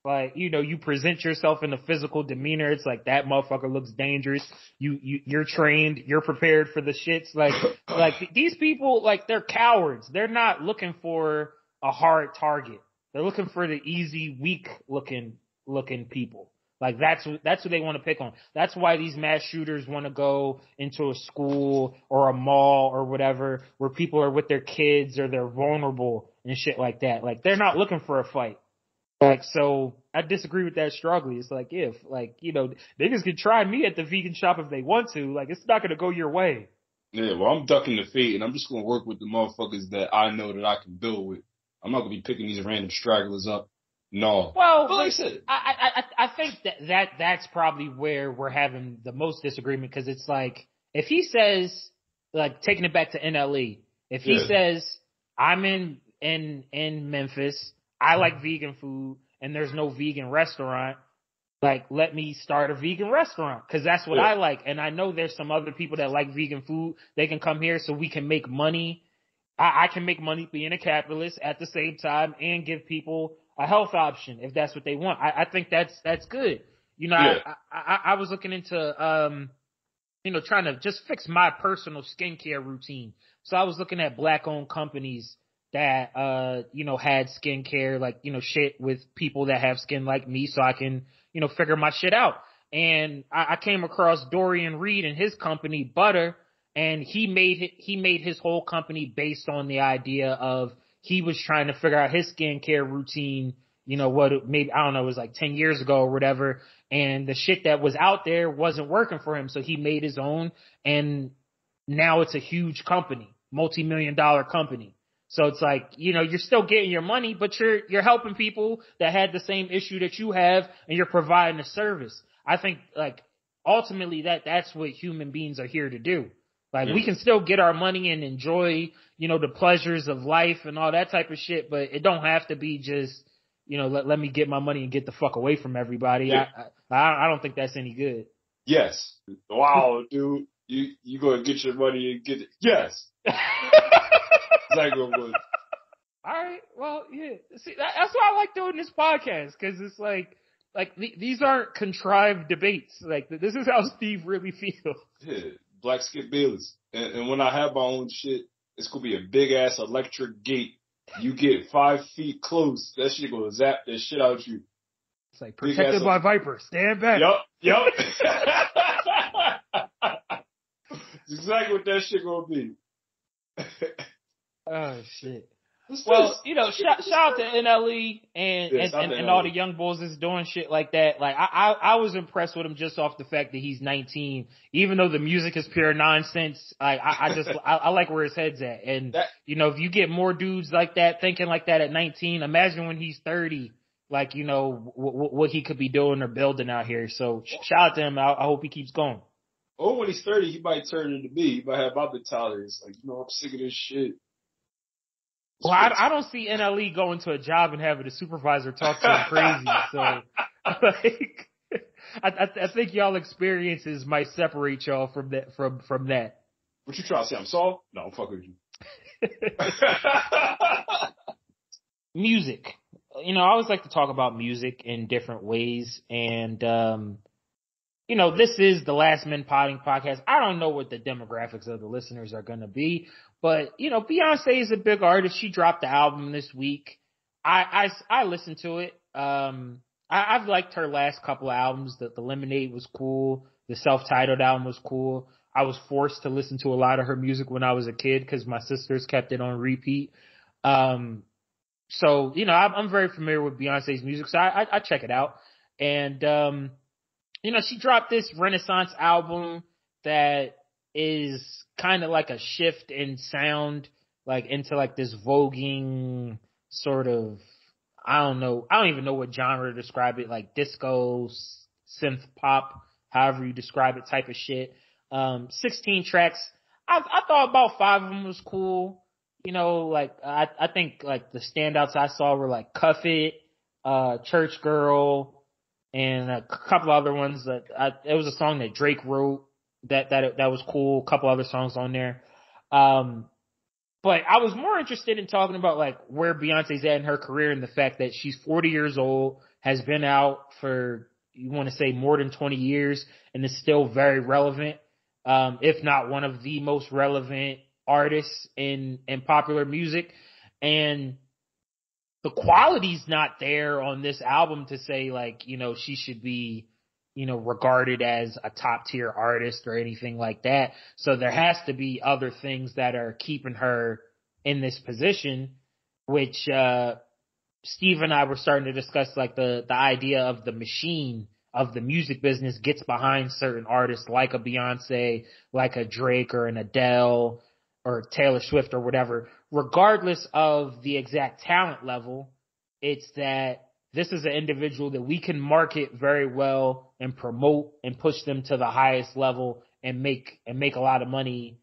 like, you know, you present yourself in a physical demeanor. It's like that motherfucker looks dangerous. You, you, you're trained. You're prepared for the shits. Like, like these people, like, they're cowards. They're not looking for a hard target. They're looking for the easy, weak looking, looking people. Like that's that's who they want to pick on. That's why these mass shooters want to go into a school or a mall or whatever where people are with their kids or they're vulnerable and shit like that. Like they're not looking for a fight. Like so, I disagree with that strongly. It's like if like you know niggas can try me at the vegan shop if they want to. Like it's not gonna go your way. Yeah, well, I'm ducking the fate, and I'm just gonna work with the motherfuckers that I know that I can build with. I'm not gonna be picking these random stragglers up. No. Well, But like I said- I, I I I think that that that's probably where we're having the most disagreement because it's like if he says like taking it back to NLE, if he Yeah. says I'm in in in Memphis, I like vegan food and there's no vegan restaurant, like let me start a vegan restaurant because that's what Yeah. I like and I know there's some other people that like vegan food. They can come here so we can make money. I, I can make money being a capitalist at the same time and give people a health option if that's what they want. I, I think that's that's good. You know, Yeah. I, I I was looking into um, you know, trying to just fix my personal skincare routine. So I was looking at black owned companies that uh, you know, had skincare like you know shit with people that have skin like me, so I can you know figure my shit out. And I, I came across Dorian Reed and his company Butter, and he made he made his whole company based on the idea of he was trying to figure out his skincare routine. You know what? Maybe I don't know. It was like ten years ago or whatever, and the shit that was out there wasn't working for him, so he made his own, and now it's a huge company, multi-million dollar company. So it's like, you know, you're still getting your money, but you're, you're helping people that had the same issue that you have and you're providing a service. I think like ultimately that, that's what human beings are here to do. Like we Mhm. can still get our money and enjoy, you know, the pleasures of life and all that type of shit, but it don't have to be just, you know, let, let me get my money and get the fuck away from everybody. Yeah. I, I, I don't think that's any good. Yes. Wow, dude. You you go and get your money and get it. Yes. exactly what was. All right. Well, yeah. See, that, that's why I like doing this podcast because it's like, like th- these aren't contrived debates. Like this is how Steve really feels. Yeah, Black Skip Bayless. And, and when I have my own shit, it's gonna be a big ass electric gate. You get five feet close, that shit gonna zap that shit out you. It's like protected by vipers. Stand back. Yup, yup. exactly what that shit gonna be. oh shit. Well, you know, shout, shout out to NLE and Yes, and, and, out and all the young boys that's doing shit like that. Like I, I I was impressed with him just off the fact that he's 19. Even though the music is pure nonsense, I I, I just I, I like where his head's at. And That- you know, if you get more dudes like that thinking like that at 19, imagine when he's 30. Like you know w- w- what he could be doing or building out here. So shout out to him. I, I hope he keeps going. Or when he's 30, he might turn into me. He might have my mentality. It's like, you know, I'm sick of this shit. Well, I, I don't see NLE going to a job and having a supervisor talk to him crazy. So, like, I, I, I think y'all experiences might separate y'all from that. From from that. What you trying to say? I'm soft? No, I'm fucking with you. music. You know, I always like to talk about music in different ways, and um, you know, this is the Last Men Podding podcast. I don't know what the demographics of the listeners are going to be, but you know, Beyonce is a big artist. She dropped the album this week. I I, I listened to it. Um, I, I've liked her last couple albums. The, the Lemonade was cool. The self-titled album was cool. I was forced to listen to a lot of her music when I was a kid because my sisters kept it on repeat. Um, so you know, I'm, I'm very familiar with Beyonce's music, so I, I, I check it out. And um, you know, she dropped this Renaissance album that is kind of like a shift in sound, like into like this voguing sort of. I don't know. I don't even know what genre to describe it, like disco, synth pop, however you describe it, type of shit. Um, 16 tracks. I, I thought about five of them was cool. You know, like I, I think like the standouts I saw were like Cuff It, uh, Church Girl, and a couple other ones that I, it was a song that Drake wrote that that that was cool. A couple other songs on there. Um, but I was more interested in talking about like where Beyonce's at in her career and the fact that she's 40 years old, has been out for you want to say more than 20 years, and is still very relevant. Um, if not one of the most relevant artists in in popular music, and the quality's not there on this album to say like you know she should be you know regarded as a top tier artist or anything like that. So there has to be other things that are keeping her in this position which uh Steve and I were starting to discuss like the the idea of the machine of the music business gets behind certain artists like a Beyonce like a Drake or an Adele or Taylor Swift or whatever. Regardless of the exact talent level, it's that this is an individual that we can market very well and promote and push them to the highest level and make and make a lot of money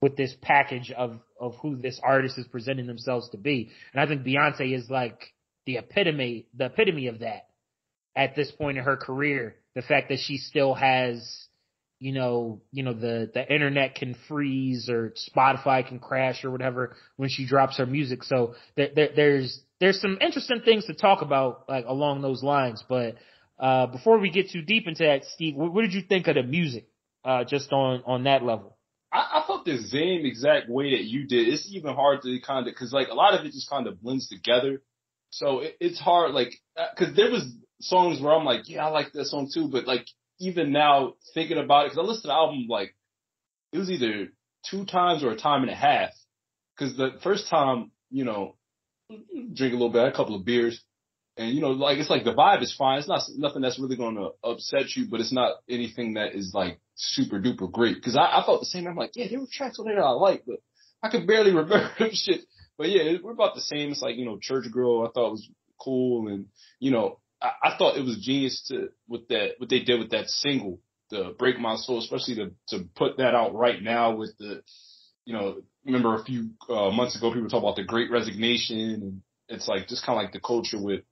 with this package of of who this artist is presenting themselves to be. And I think Beyonce is like the epitome the epitome of that at this point in her career. The fact that she still has you know, you know, the, the internet can freeze or Spotify can crash or whatever when she drops her music. So there, there, there's, there's some interesting things to talk about like along those lines. But, uh, before we get too deep into that, Steve, what, what did you think of the music, uh, just on, on that level? I, I felt the same exact way that you did. It's even hard to kind of, cause like a lot of it just kind of blends together. So it, it's hard, like, uh, cause there was songs where I'm like, yeah, I like that song too, but like, even now thinking about it, because I listened to the album like it was either two times or a time and a half. Because the first time, you know, drink a little bit, a couple of beers, and you know, like it's like the vibe is fine. It's not nothing that's really going to upset you, but it's not anything that is like super duper great. Because I, I felt the same. I'm like, yeah, there were tracks on there that I like, but I could barely remember shit. But yeah, we're about the same. It's like you know, Church Girl. I thought was cool, and you know, I, I thought it was genius to with that what they did with that single, the Break My Soul, especially to to put that out right now with the, you know, remember a few uh, months ago people talk about the Great Resignation, and it's like just kind of like the culture with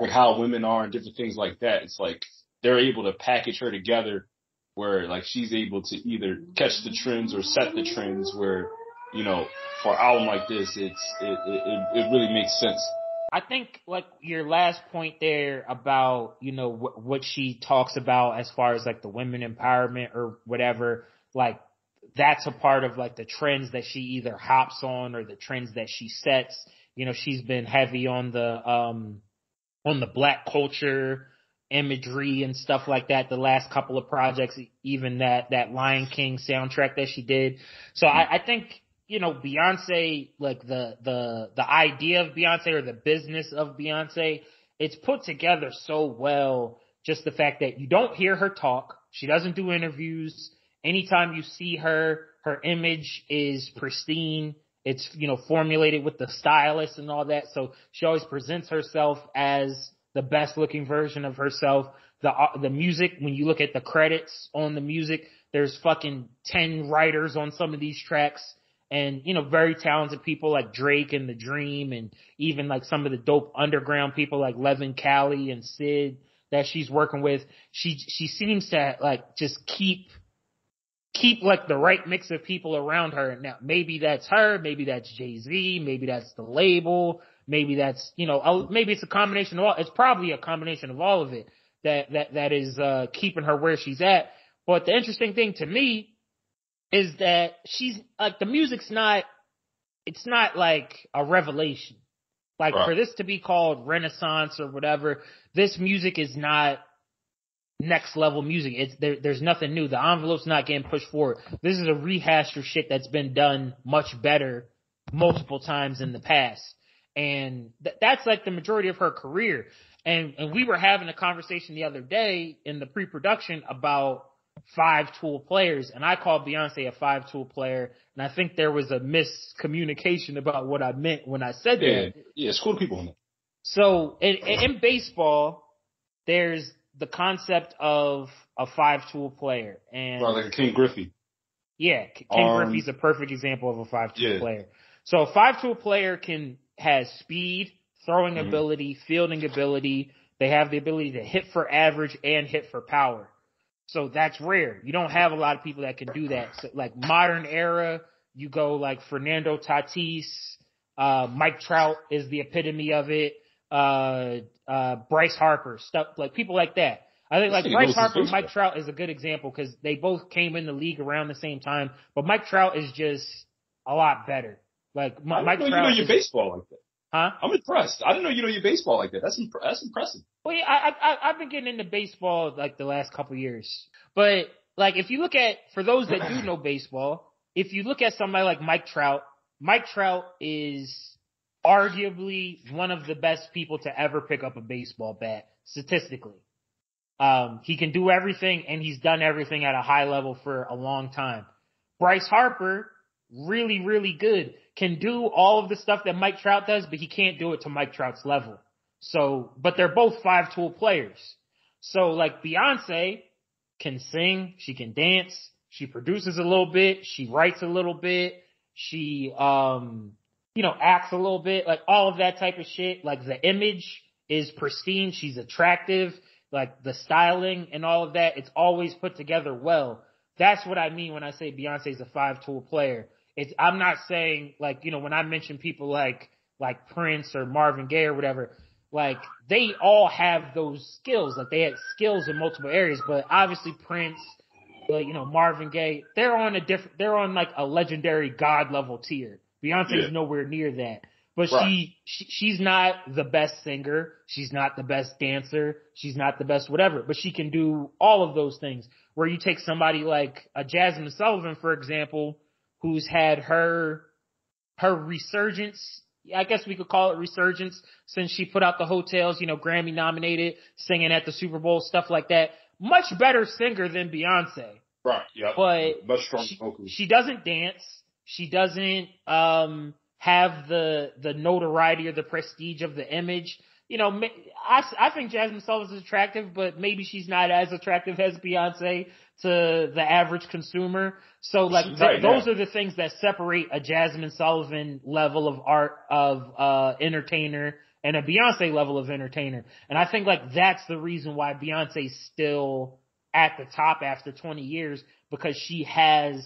like how women are and different things like that. It's like they're able to package her together where like she's able to either catch the trends or set the trends where, you know, for an album like this, it's, it, it, it really makes sense. I think like your last point there about, you know, wh- what she talks about as far as like the women empowerment or whatever, like that's a part of like the trends that she either hops on or the trends that she sets. You know, she's been heavy on the, um, on the black culture imagery and stuff like that the last couple of projects, even that, that Lion King soundtrack that she did. So I, I think, you know, Beyonce, like the, the, the idea of Beyonce or the business of Beyonce, it's put together so well. Just the fact that you don't hear her talk. She doesn't do interviews. Anytime you see her, her image is pristine. It's, you know, formulated with the stylist and all that. So she always presents herself as the best looking version of herself. The, uh, the music, when you look at the credits on the music, there's fucking 10 writers on some of these tracks and, you know, very talented people like Drake and The Dream and even like some of the dope underground people like Levin Kali and Syd that she's working with. She, she seems to like just keep, keep like the right mix of people around her. Now, maybe that's her, maybe that's Jay-Z, maybe that's the label, maybe that's, you know, maybe it's a combination of all, it's probably a combination of all of it that, that, that is, uh, keeping her where she's at. But the interesting thing to me is that she's like the music's not it's not like a revelation. Like right. for this to be called Renaissance or whatever, this music is not next level music. It's there, there's nothing new. The envelope's not getting pushed forward. This is a rehash of shit that's been done much better multiple times in the past. And th- that's like the majority of her career. And and we were having a conversation the other day in the pre-production about five tool players, and I called Beyonce a five tool player, and I think there was a miscommunication about what I meant when I said yeah, that. Yeah, school people. So in, in baseball, there's the concept of a five tool player, and right, like a Ken Griffey. Yeah, Ken um, Griffey's a perfect example of a five tool yeah. player. So a five tool player can has speed, throwing mm-hmm. ability, fielding ability. They have the ability to hit for average and hit for power. So that's rare. You don't have a lot of people that can do that. So like modern era, you go like Fernando Tatis, uh, Mike Trout is the epitome of it. Uh, uh, Bryce Harper, stuff like people like that. I think like Bryce Harper and Mike Trout is a good example because they both came in the league around the same time, but Mike Trout is just a lot better. Like Mike Trout. Do you know your baseball like that. Huh? I'm impressed. I didn't know you know your baseball like that. That's imp- that's impressive. Well, yeah, I, I I've been getting into baseball like the last couple years, but like if you look at for those that do know baseball, if you look at somebody like Mike Trout, Mike Trout is arguably one of the best people to ever pick up a baseball bat statistically. Um, he can do everything and he's done everything at a high level for a long time. Bryce Harper, really, really good can do all of the stuff that Mike Trout does, but he can't do it to Mike Trout's level. So, but they're both five tool players. So like Beyonce can sing, she can dance, she produces a little bit, she writes a little bit, she, um, you know, acts a little bit, like all of that type of shit. Like the image is pristine, she's attractive, like the styling and all of that, it's always put together well. That's what I mean when I say Beyonce's a five tool player. It's, I'm not saying like, you know, when I mention people like, like Prince or Marvin Gaye or whatever, like they all have those skills. Like they had skills in multiple areas, but obviously Prince, you know, Marvin Gaye, they're on a different, they're on like a legendary God level tier. Beyonce yeah. is nowhere near that. But right. she, she, she's not the best singer. She's not the best dancer. She's not the best whatever, but she can do all of those things. Where you take somebody like a Jazmine Sullivan, for example, who's had her her resurgence. I guess we could call it resurgence since she put out the Heaux Tales, you know, Grammy nominated, singing at the Super Bowl, stuff like that. Much better singer than Beyonce. Right. Yeah. But much stronger she, vocals. She doesn't dance. She doesn't um have the the notoriety or the prestige of the image. You know, I, I think Jazmine Sullivan is attractive, but maybe she's not as attractive as Beyonce to the average consumer. So like th- those are the things that separate a Jazmine Sullivan level of art of uh entertainer and a Beyonce level of entertainer. And I think like that's the reason why Beyonce's still at the top after 20 years because she has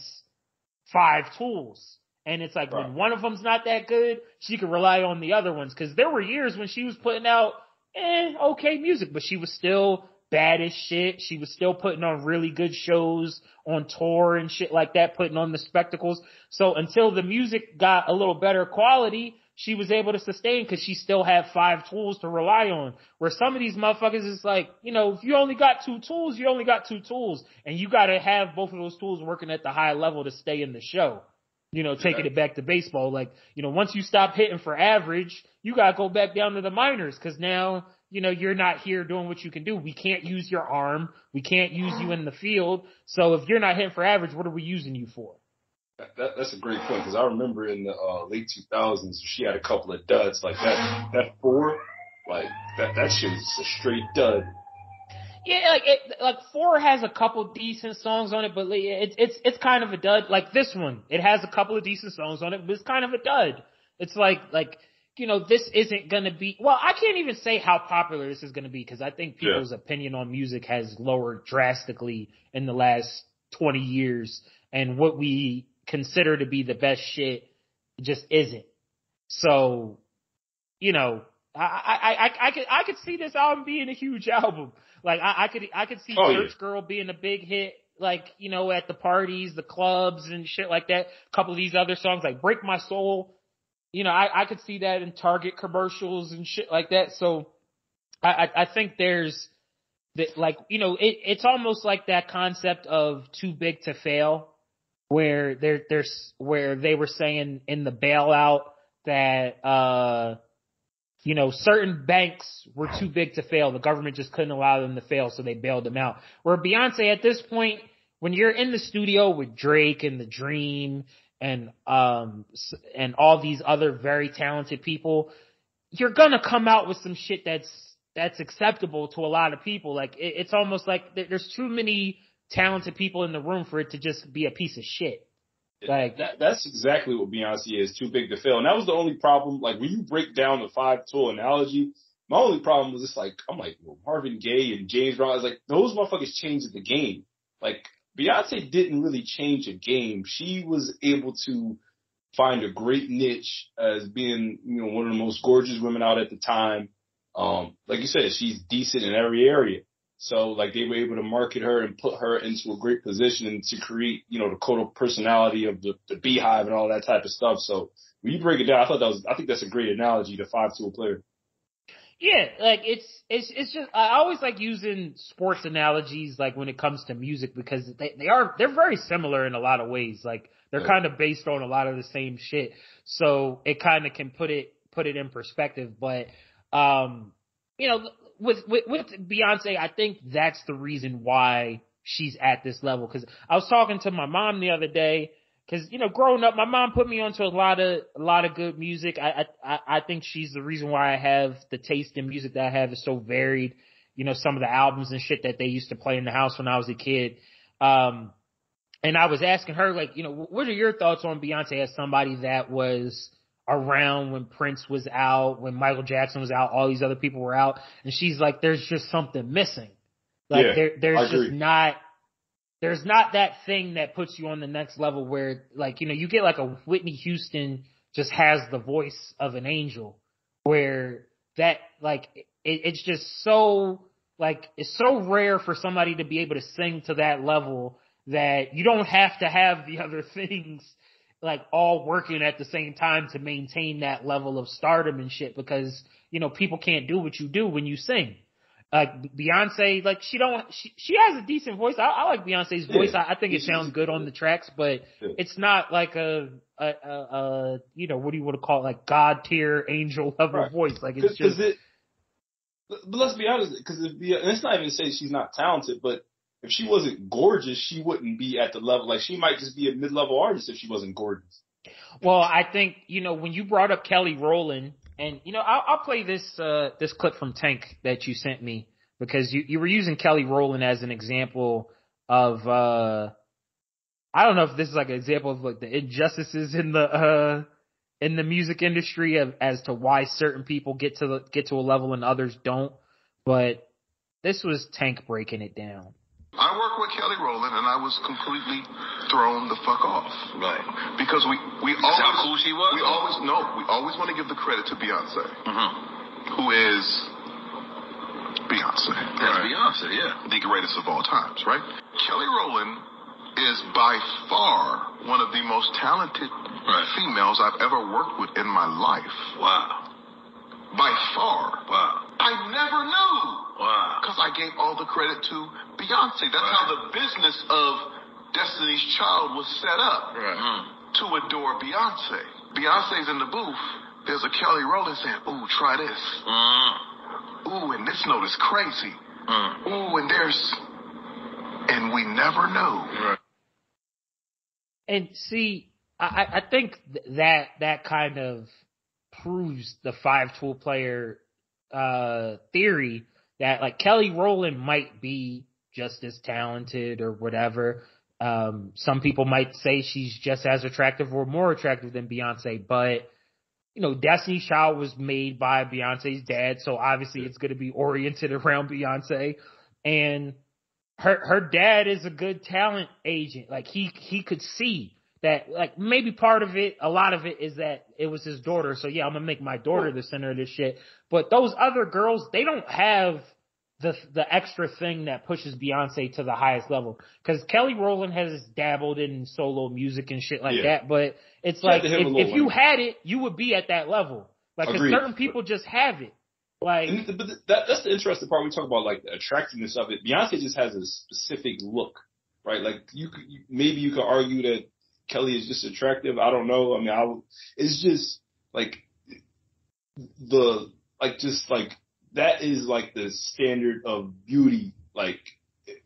five tools. And it's like right. when one of them's not that good, she can rely on the other ones. Cause there were years when she was putting out, eh, okay music, but she was still bad as shit. She was still putting on really good shows on tour and shit like that, putting on the spectacles. So until the music got a little better quality, she was able to sustain because she still had five tools to rely on. Where some of these motherfuckers is like, you know, if you only got two tools, you only got two tools, and you got to have both of those tools working at the high level to stay in the show. You know, taking it back to baseball, like you know, once you stop hitting for average, you gotta go back down to the minors because now you know, you're not here doing what you can do. We can't use your arm. We can't use you in the field. So if you're not hitting for average, what are we using you for? That, that's a great point because I remember in the uh, late 2000s she had a couple of duds like that. That four, like that that shit was a straight dud. Yeah, like it, like four has a couple decent songs on it, but it's it's it's kind of a dud. Like this one, it has a couple of decent songs on it, but it's kind of a dud. It's like like you know, this isn't going to be, well, I can't even say how popular this is going to be because I think people's yeah. opinion on music has lowered drastically in the last 20 years and what we consider to be the best shit just isn't. So, you know, I, I, I, I could, I could see this album being a huge album. Like I, I could, I could see oh, Church yeah. Girl being a big hit like, you know, at the parties, the clubs and shit like that. A couple of these other songs like Break My Soul you know, I, I could see that in Target commercials and shit like that. So I, I, I think there's that like, you know, it, it's almost like that concept of too big to fail where there, there's, where they were saying in the bailout that, uh, you know, certain banks were too big to fail. The government just couldn't allow them to fail, so they bailed them out. Where Beyonce at this point, when you're in the studio with Drake and The Dream and um and all these other very talented people, you're gonna come out with some shit that's that's acceptable to a lot of people. Like it, it's almost like there's too many talented people in the room for it to just be a piece of shit. Like that, that's exactly what Beyonce is, too big to fail. And that was the only problem. Like when you break down the five tool analogy, my only problem was just like I'm like well, Marvin Gaye and James Brown. I was like those motherfuckers changed the game. Like Beyonce didn't really change a game. She was able to find a great niche as being, you know, one of the most gorgeous women out at the time. Um, like you said, she's decent in every area. So like they were able to market her and put her into a great position to create, you know, the code of personality of the, the BeyHive and all that type of stuff. So when you break it down, I thought that was, I think that's a great analogy to five tool player. Yeah, like it's it's it's just I always like using sports analogies like when it comes to music because they they are they're very similar in a lot of ways. Like they're kind of based on a lot of the same shit. So it kind of can put it put it in perspective, but um you know with with with Beyonce, I think that's the reason why she's at this level cuz I was talking to my mom the other day Cause, you know, growing up, my mom put me onto a lot of, a lot of good music. I, I, I think she's the reason why I have the taste in music that I have is so varied. You know, some of the albums and shit that they used to play in the house when I was a kid. Um, and I was asking her, like, you know, what are your thoughts on Beyonce as somebody that was around when Prince was out, when Michael Jackson was out, all these other people were out, and she's like, there's just something missing. Like yeah, there, there's just not there's not that thing that puts you on the next level where like, you know, you get like a Whitney Houston just has the voice of an angel where that like it, it's just so like it's so rare for somebody to be able to sing to that level that you don't have to have the other things like all working at the same time to maintain that level of stardom and shit because you know people can't do what you do when you sing like Beyonce, like she don't, she, she has a decent voice. I, I like Beyonce's voice. Yeah. I, I, think it sounds good on the tracks, but yeah. it's not like a, a, a, a, you know, what do you want to call it? Like God tier angel level right. voice. Like it's just. Cause It, but let's be honest, because it's not even say she's not talented, but if she wasn't gorgeous, she wouldn't be at the level. Like she might just be a mid level artist if she wasn't gorgeous. Well, I think you know when you brought up Kelly Rowland and you know, I'll, I'll play this uh, this clip from Tank that you sent me because you you were using Kelly Rowland as an example of uh I don't know if this is like an example of like the injustices in the uh in the music industry of, as to why certain people get to the, get to a level and others don't, but this was Tank breaking it down. I worked with Kelly Rowland, and I was completely thrown the fuck off. Right. Because we we Is always that who she was? we always no we always want to give the credit to Beyonce, Mm-hmm. who is Beyonce. That's Beyonce, yeah. the greatest of all times, right? Kelly Rowland is by far one of the most talented females I've ever worked with in my life. Wow. By far. Wow. I never knew. Wow. Because I gave all the credit to Beyonce. That's how the business of Destiny's Child was set up. Right. To adore Beyonce. Beyonce's in the booth. There's a Kelly Rowland saying, ooh, try this. Mm. Ooh, and this note is crazy. Mm. Ooh, and there's, and we never knew. And see, I, I think that that kind of proves the five tool player uh theory that like Kelly Rowland might be just as talented or whatever. Um some people might say she's just as attractive or more attractive than Beyonce, but you know, Destiny's Child was made by Beyonce's dad, so obviously it's going to be oriented around Beyonce and her her dad is a good talent agent. Like he he could see that like maybe part of it, a lot of it is that it was his daughter. So yeah, I'm gonna make my daughter the center of this shit. But those other girls, they don't have the the extra thing that pushes Beyonce to the highest level. Because Kelly Rowland has dabbled in solo music and shit like Yeah. that, but it's She like if, if you had it, you would be at that level. Like certain people just have it. Like And but that, that's the interesting part. We talk about like the attractiveness of it. Beyonce just has a specific look, right? Like you could you, maybe you could argue that Kelly is just attractive. I don't know. I mean, I it's just like the like just like that is like the standard of beauty, like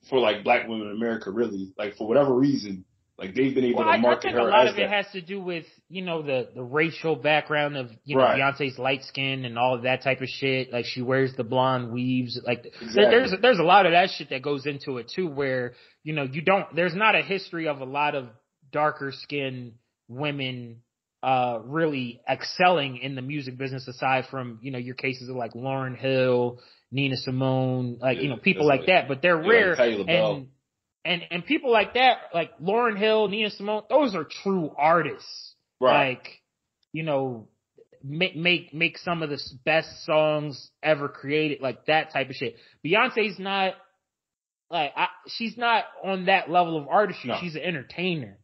for like black women in America. Really, like for whatever reason, like they've been able Well, to I, I market think her a lot of it has to do with you know the the racial background of you know Right. Beyonce's light skin and all of that type of shit. Like she wears the blonde weaves. Like Exactly. there's there's a lot of that shit that goes into it too. Where you know you don't there's not a history of a lot of darker skinned women uh really excelling in the music business aside from you know your cases of like Lauryn Hill, Nina Simone, like you know people like like- that. But they're yeah, rare Patti and and and people like that, like Lauryn Hill, Nina Simone, those are true artists. Right. Like, you know, make make make some of the best songs ever created, like that type of shit. Beyonce's not like I, she's not on that level of artistry. No. She's an entertainer.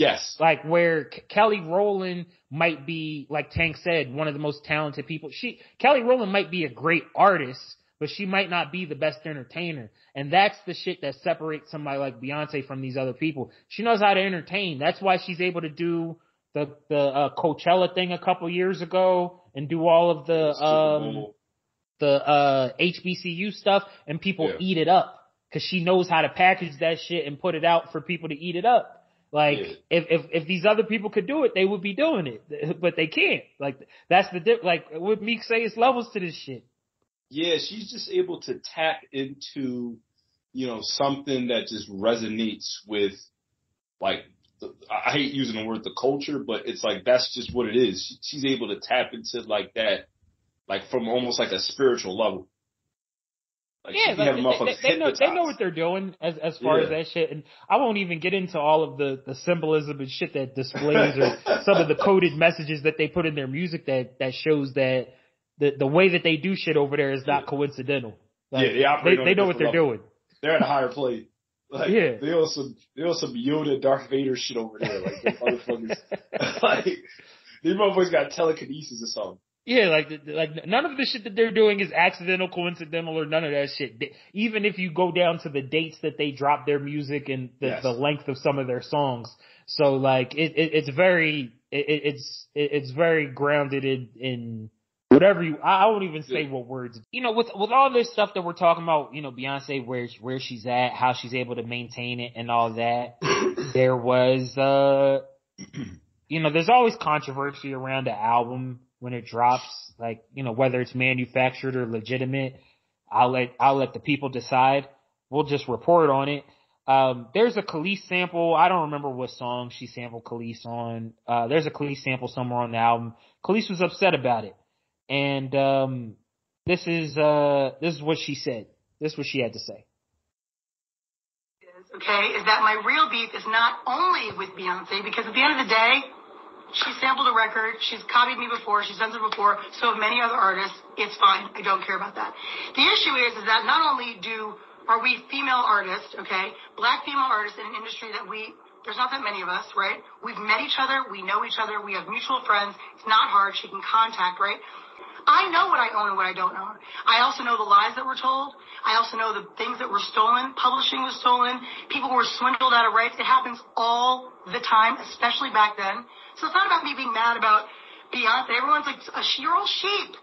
Yes. Like where K- Kelly Rowland might be, like Tank said, one of the most talented people. She Kelly Rowland might be a great artist, but she might not be the best entertainer. And that's the shit that separates somebody like Beyonce from these other people. She knows how to entertain. That's why she's able to do the the uh, Coachella thing a couple years ago and do all of the um the uh HBCU stuff and people Yeah. eat it up because she knows how to package that shit and put it out for people to eat it up. Like Yeah. if if if these other people could do it, they would be doing it, but they can't. Like that's the dip. Like what Meek say, it's levels to this shit. yeah, she's just able to tap into, you know, something that just resonates with, like, the, I hate using the word the culture, but it's like that's just what it is. She's able to tap into like that, like from almost like a spiritual level. Like Yeah, like, they, they, they know they know what they're doing as as far as that shit. And I won't even get into all of the the symbolism and shit that displays or some of the coded messages that they put in their music that that shows that the the way that they do shit over there is not coincidental. Like, Yeah, they they know what they're level. doing. They're at a higher plane. Like, Yeah. they on some they on some Yoda Darth Vader shit over there. Like these motherfuckers, like these motherfuckers got telekinesis or something. Yeah, like like none of the shit that they're doing is accidental, coincidental, or none of that shit. Even if you go down to the dates that they drop their music and the, Yes. the length of some of their songs, so like it, it it's very it, it- it's it, it's very grounded in in whatever you. I, I won't even say what words. You know, with with all this stuff that we're talking about, you know, Beyonce where where she's at, how she's able to maintain it, and all that. there was uh you know, there's always controversy around the album when it drops, like, you know, whether it's manufactured or legitimate. I'll let, I'll let the people decide. We'll just report on it. Um, there's a Kelis sample. I don't remember what song she sampled Kelis on. Uh, there's a Kelis sample somewhere on the album. Kelis was upset about it. And, um, this is, uh, this is what she said. This is what she had to say. okay, is that my real beef is not only with Beyonce, because at the end of the day, she sampled a record, she's copied me before, she's done it before, so have many other artists. It's fine. I don't care about that. The issue is, is that not only do are we female artists, okay, black female artists in an industry that we there's not that many of us, right? We've met each other, we know each other, we have mutual friends. It's not hard. She can contact, right? I know what I own and what I don't own. I also know the lies that were told. I also know the things that were stolen. Publishing was stolen. People were swindled out of rights. It happens all the time, especially back then. So it's not about me being mad about Beyonce. Everyone's like, you're all sheep.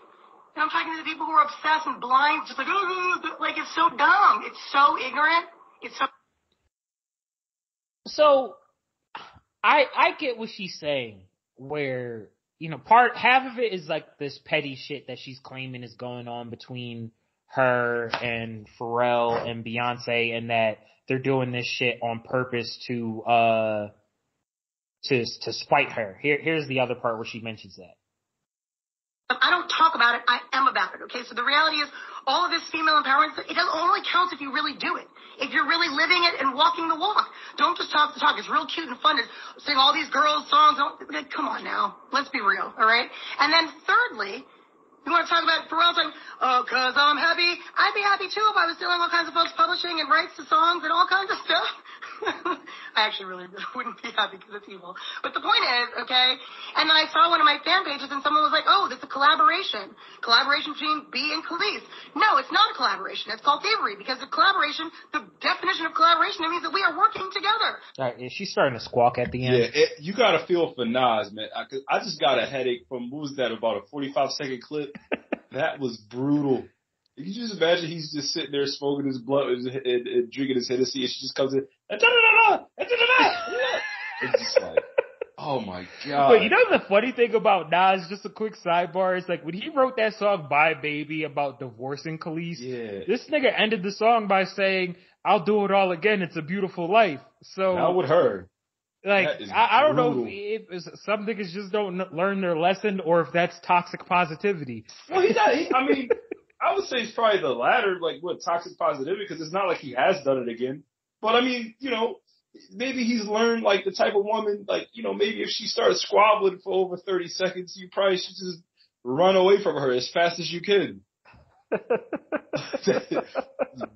And I'm talking to the people who are obsessed and blind, just like, oh, like it's so dumb. It's so ignorant. It's so. So, I I get what she's saying. Where you know, part half of it is like this petty shit that she's claiming is going on between her and Pharrell and Beyonce, and that they're doing this shit on purpose to uh to to spite her. Here here's the other part where she mentions that. Um, I don't talk about it. I am about it. Okay. So the reality is all of this female empowerment, it doesn't only counts if you really do it. If you're really living it and walking the walk. Don't just talk the talk. It's real cute and fun to sing all these girls songs. Come on now. Let's be real. All right. And then thirdly, you want to talk about Pharrell saying, oh, cause I'm happy. I'd be happy too if I was stealing all kinds of folks publishing and rights to songs and all kinds of stuff. I actually really wouldn't be happy because it's evil. But the point is, okay, and then I saw one of my fan pages and someone was like, oh, this is a collaboration. Collaboration between B and Kelis. No, it's not a collaboration. It's called thievery because the collaboration, the definition of collaboration, it means that we are working together. All right, is she starting to squawk at the end? Yeah, it, you gotta feel for Nas, man. I, I just got a headache from, what was that, about a 45 second clip? that was brutal. Can you just imagine he's just sitting there smoking his blunt and, and, and drinking his Hennessy and she just comes in, it's just like, oh my god. But you know the funny thing about Nas, just a quick sidebar, is like when he wrote that song Bye Baby about divorcing Kelis, yeah. this nigga ended the song by saying, I'll do it all again, it's a beautiful life. So Not with her. Like I, I, don't know if, if some niggas just don't learn their lesson or if that's toxic positivity. Well, he's not. He, I mean, I would say it's probably the latter, like what toxic positivity, because it's not like he has done it again. But I mean, you know, maybe he's learned like the type of woman, like you know, maybe if she starts squabbling for over thirty seconds, you probably should just run away from her as fast as you can.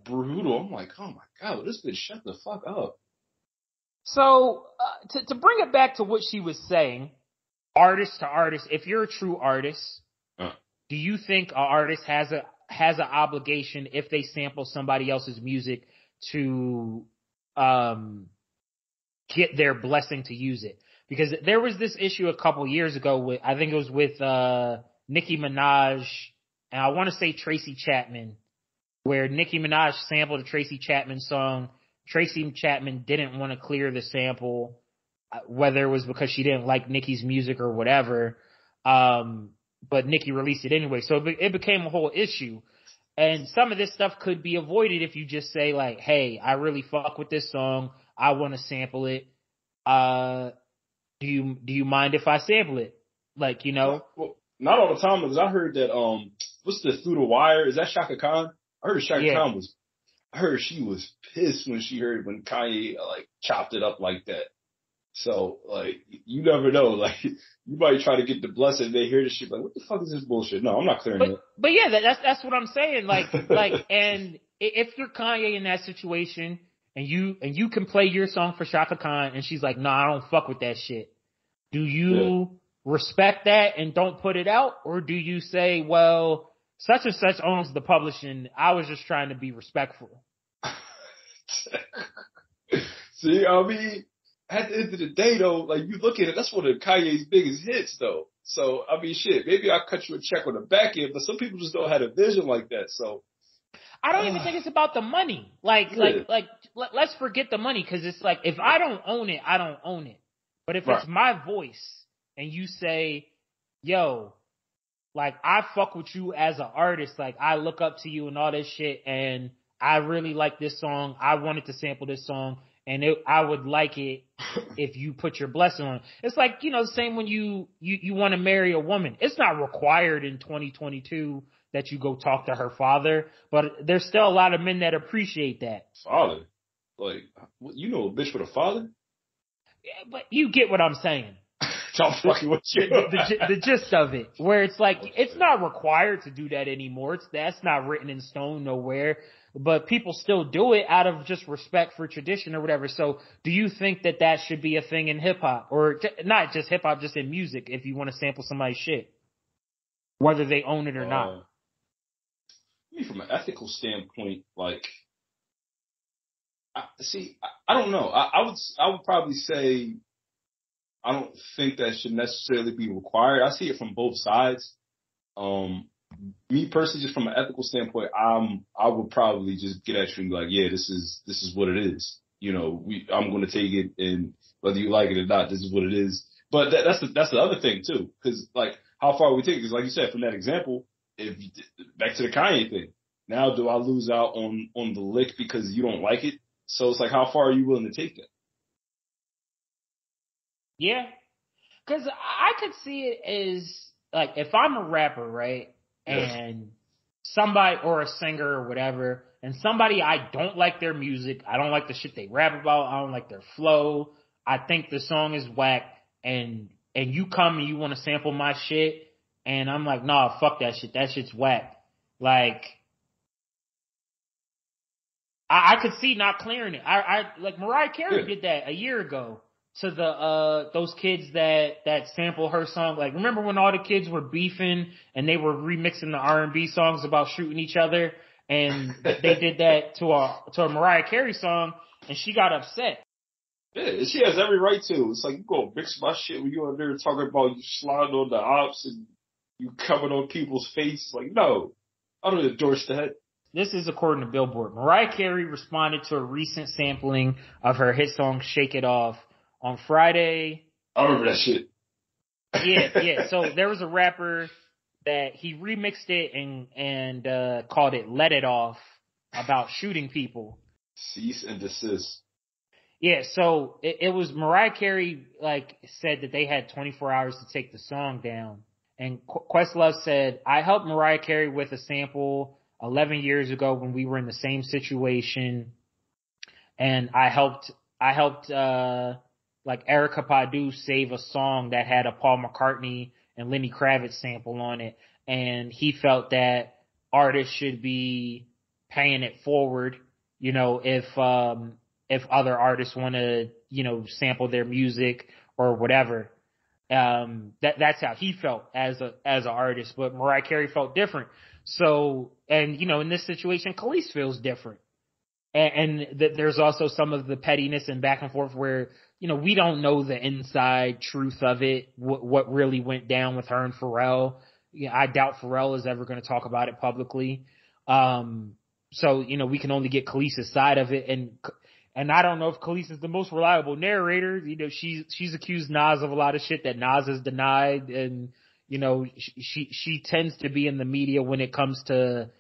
brutal. I'm like, oh my god, this bitch shut the fuck up. So uh, to to bring it back to what she was saying, artist to artist, if you're a true artist, uh. do you think an artist has a has an obligation if they sample somebody else's music to um get their blessing to use it? Because there was this issue a couple years ago with I think it was with uh Nicki Minaj and I want to say Tracy Chapman, where Nicki Minaj sampled a Tracy Chapman song Tracy Chapman didn't want to clear the sample, uh, whether it was because she didn't like Nicki's music or whatever. Um, but Nicki released it anyway. So it became a whole issue. And some of this stuff could be avoided if you just say like, Hey, I really fuck with this song. I want to sample it. Uh, do you, do you mind if I sample it? Like, you know? Well, not all the time because I heard that, um, what's the through the wire? Is that Chaka Khan? I heard Chaka yeah. Khan was I heard she was pissed when she heard when Kanye like chopped it up like that. So like you never know. Like you might try to get the blessing. They hear the shit like, what the fuck is this bullshit? No, I'm not clearing but, it. But yeah, that, that's that's what I'm saying. Like like and if you're Kanye in that situation and you and you can play your song for Chaka Khan and she's like, no, nah, I don't fuck with that shit. Do you yeah. respect that and don't put it out, or do you say, well? such and such owns the publishing. I was just trying to be respectful. See, I mean, at the end of the day though, like you look at it, that's one of Kanye's biggest hits though. So, I mean, shit, maybe I'll cut you a check on the back end, but some people just don't have a vision like that. So, I don't uh, even think it's about the money. Like, yeah. like, like, let, us forget the money because it's like if I don't own it, I don't own it. But if right. it's my voice and you say, "Yo, like I fuck with you as an artist. Like I look up to you and all this shit. And I really like this song. I wanted to sample this song and it, I would like it if you put your blessing on it. It's like, you know, the same when you, you, you want to marry a woman. It's not required in 2022 that you go talk to her father, but there's still a lot of men that appreciate that. Father? Like, you know a bitch with a father? Yeah, but you get what I'm saying. I'm fucking with you. the, the, the gist of it, where it's like oh, it's not required to do that anymore. It's that's not written in stone nowhere, but people still do it out of just respect for tradition or whatever. So, do you think that that should be a thing in hip hop, or j- not just hip hop, just in music? If you want to sample somebody's shit, whether they own it or not. Uh, I mean, from an ethical standpoint, like, I, see, I, I don't know. I, I would, I would probably say, I don't think that should necessarily be required. I see it from both sides. Um, me personally, just from an ethical standpoint, I'm, I would probably just get at you and be like, yeah, this is, this is what it is. You know, we, I'm going to take it and whether you like it or not, this is what it is. But that, that's the, that's the other thing too. Cause like, how far we take it? Cause like you said, from that example, if back to the Kanye thing, now do I lose out on, on the lick because you don't like it? So it's like, how far are you willing to take that? Yeah. Cause I could see it as like if I'm a rapper, right? And somebody or a singer or whatever, and somebody I don't like their music, I don't like the shit they rap about, I don't like their flow, I think the song is whack, and and you come and you want to sample my shit, and I'm like, nah, fuck that shit, that shit's whack. Like I, I could see not clearing it. I, I like Mariah Carey Yeah. did that a year ago to the uh those kids that that sample her song. Like remember when all the kids were beefing and they were remixing the R and B songs about shooting each other, and they did that to a to a Mariah Carey song, and she got upset. Yeah, she has every right to. It's like you go mix my shit when you out there talking about you sliding on the ops and you coming on people's face. Like, no, I don't endorse that. This is according to Billboard. Mariah Carey responded to a recent sampling of her hit song "Shake It Off" on Friday. I remember that shit. yeah, yeah. So there was a rapper that he remixed it and and uh called it "Let It Off" about shooting people. Cease and desist. Yeah, so it, it was Mariah Carey like said that they had 24 hours to take the song down, and Qu- Questlove said, "I helped Mariah Carey with a sample 11 years ago when we were in the same situation, and I helped I helped uh like Erykah Badu save a song that had a Paul McCartney and Lenny Kravitz sample on it, and he felt that artists should be paying it forward. You know, if um if other artists want to, you know, sample their music or whatever. Um, that that's how he felt as a as an artist, but Mariah Carey felt different. So, and you know, in this situation, Kelis feels different, and, and th- there's also some of the pettiness and back and forth where you know we don't know the inside truth of it, what what really went down with her and Pharrell. Yeah, I doubt Pharrell is ever going to talk about it publicly. Um, so you know, we can only get Kelis' side of it, and and I don't know if Kelis is the most reliable narrator. You know, she's she's accused Nas of a lot of shit that Nas has denied, and you know, she she, she tends to be in the media when it comes to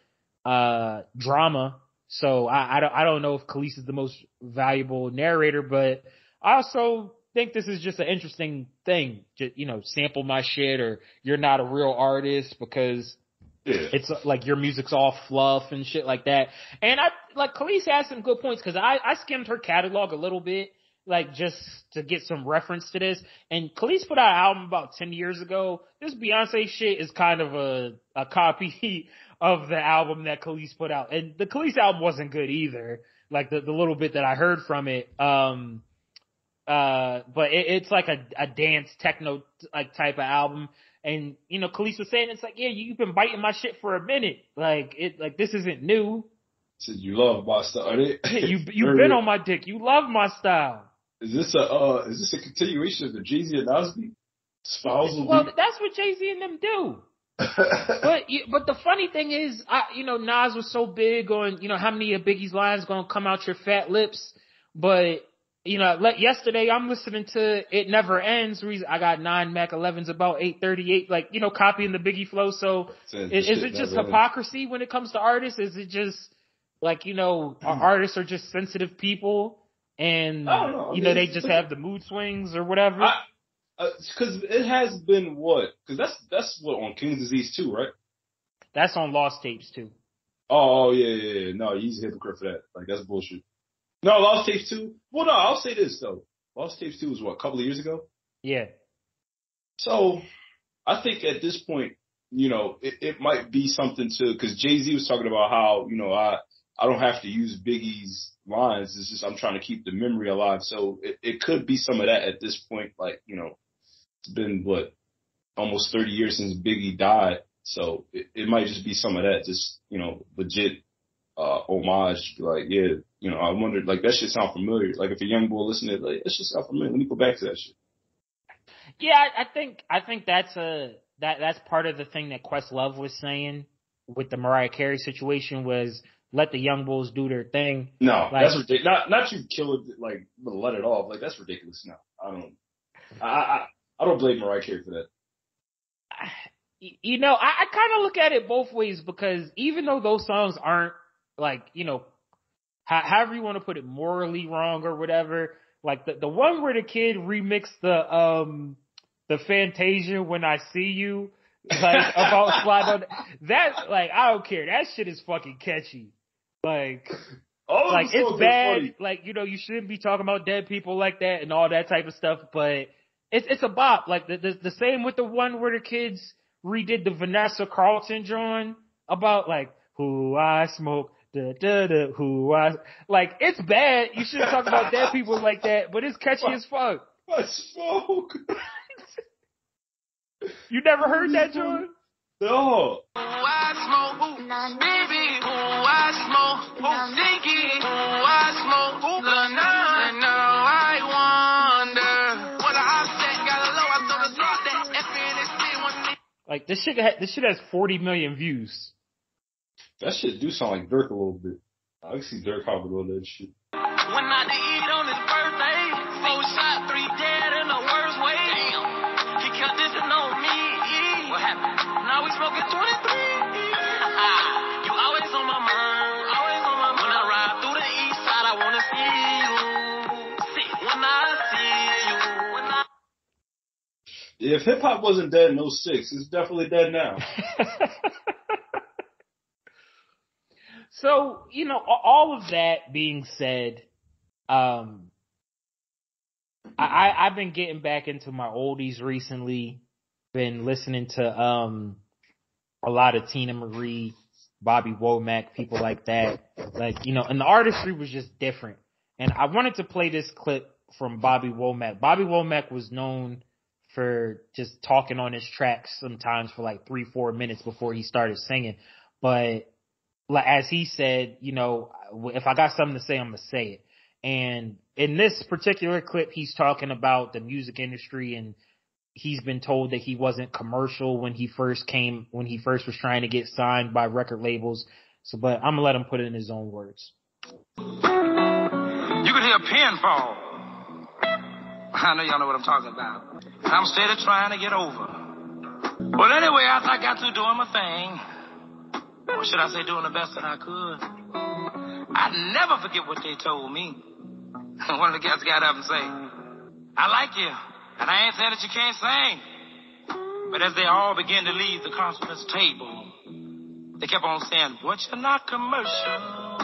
uh drama. So I I don't I don't know if Kelis is the most valuable narrator, but I also think this is just an interesting thing. Just you know, sample my shit, or you're not a real artist because Yeah. it's uh, like your music's all fluff and shit like that. And I like Kelis has some good points because I I skimmed her catalog a little bit, like just to get some reference to this. And Kelis put out an album about ten years ago. This Beyonce shit is kind of a a copy of the album that Kelis put out, and the Kelis album wasn't good either. Like the the little bit that I heard from it. Um. Uh, but it, it's like a, a dance techno like type of album. And you know, Kelis was saying it's like, yeah, you've been biting my shit for a minute. Like it, like this isn't new. Said you love my style. you you've been on my dick. You love my style. Is this a uh, is this a continuation of the Jay Z and Nasby spousal? Well, that's what Jay Z and them do. but but the funny thing is, I, you know, Nas was so big on you know how many of Biggie's lines gonna come out your fat lips, but you know, like yesterday I'm listening to It Never Ends. Reason I got nine Mac 11s about 838, like you know, copying the Biggie flow. So Says is, is it just never ends. hypocrisy when it comes to artists? Is it just like you know, our artists are just sensitive people, and know. You know they just have the mood swings or whatever? Because uh, it has been what? Because that's that's what on King's Disease too, right? That's on Lost Tapes too. Oh, oh yeah, yeah, yeah. No, he's a hypocrite for that. Like that's bullshit. No, Lost Tapes two. Well, no, I'll say this though. Lost Tapes two was what a couple of years ago. Yeah. So I think at this point, you know, it, it might be something to because Jay Z was talking about how you know I I don't have to use Biggie's lines. It's just I'm trying to keep the memory alive. So it, it could be some of that at this point. Like you know, it's been what almost 30 years since Biggie died. So it, it might just be some of that, just you know, legit uh homage. Like yeah, you know, I wondered like that shit sound familiar. Like if a young boy listening, to it, like that shit sound familiar. Let me go back to that shit. Yeah, I, I think I think that's a that that's part of the thing that Questlove was saying with the Mariah Carey situation was let the young bulls do their thing. No, Like- that's ridiculous. Not not you kill it like but let it off. Like that's ridiculous. No, I don't. I I I don't blame Mariah Carey for that. You know, I, I kind of look at it both ways because even though those songs aren't like, you know, however you want to put it, morally wrong or whatever, like the, the one where the kid remixed the, um, the Fantasia when I see you, like about slide on that, like I don't care. That shit is fucking catchy. Like, All like it's bad. Like you know, you shouldn't be talking about dead people like that and all that type of stuff. But it's it's a bop. Like the the, the same with the one where the kids redid the Vanessa Carlton drawing about like who I smoke. Da, da, da, who I like it's bad. You shouldn't talk about dead people like that, but it's catchy as fuck. I smoke. You never heard that, John? No. Who I smoke, who Stinky, who I smoke, who and now I wonder, what Like this shit, this shit has 40 million views. That shit do sound like Durk a little bit. I can see Durk hopping on that shit. When I did eat on his birthday, four shot, three dead in the worst way. Damn. He kept dissing on me. What happened? Now we smoking 23. you always on my mind, always on my mind. When I ride through the east side, I wanna see you. See, when I see you, when I If hip hop wasn't dead in 06, it's definitely dead now. So, you know, all of that being said, um, I, I've been getting back into my oldies recently. Been listening to, um, a lot of Teena Marie, Bobby Womack, people like that. Like, you know, and the artistry was just different. And I wanted to play this clip from Bobby Womack. Bobby Womack was known for just talking on his tracks sometimes for like three, four minutes before he started singing. But like as he said, you know, if I got something to say, I'm gonna say it. And in this particular clip, he's talking about the music industry and he's been told that he wasn't commercial when he first came, when he first was trying to get signed by record labels. So, but I'm gonna let him put it in his own words. You could hear a pin fall. I know y'all know what I'm talking about. I'm steady trying to get over. Well, anyway, after I got through doing my thing, or should I say doing the best that I could, I'd never forget what they told me. One of the guys got up and say, I like you, and I ain't saying that you can't sing. But as they all began to leave the conference table, they kept on saying, but you're not commercial,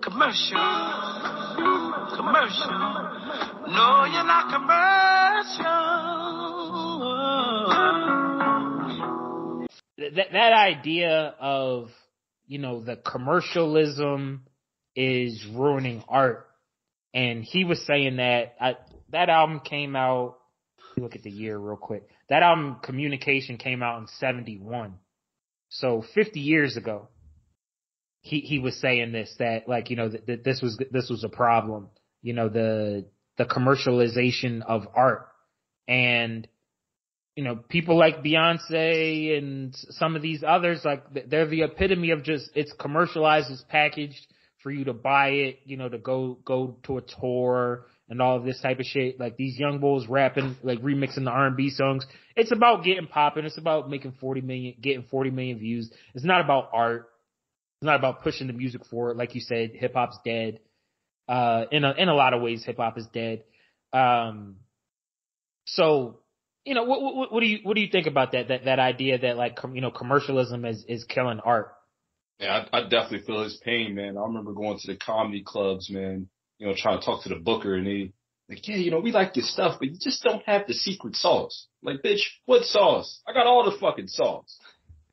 commercial, commercial. No, you're not commercial. That that idea of you know the commercialism is ruining art. And he was saying that I, that album came out look at the year real quick. That album communication came out in 71 so 50 years ago he he was saying this that like you know that, that this was this was a problem you know the the commercialization of art. And you know, people like Beyonce and some of these others, like they're the epitome of just it's commercialized, it's packaged for you to buy it, you know, to go go to a tour and all of this type of shit. Like these young bulls rapping, like remixing the R and B songs. It's about getting popping. It's about making forty million, getting forty million views. It's not about art. It's not about pushing the music forward. Like you said, hip hop's dead. Uh, in a in a lot of ways, hip hop is dead. Um, so you know, what, what, what do you what do you think about that that that idea that like com, you know commercialism is is killing art? Yeah, I, I definitely feel his pain, man. I remember going to the comedy clubs, man, you know, trying to talk to the booker and he like, yeah, you know, we like your stuff, but you just don't have the secret sauce. Like, bitch, what sauce? I got all the fucking sauce.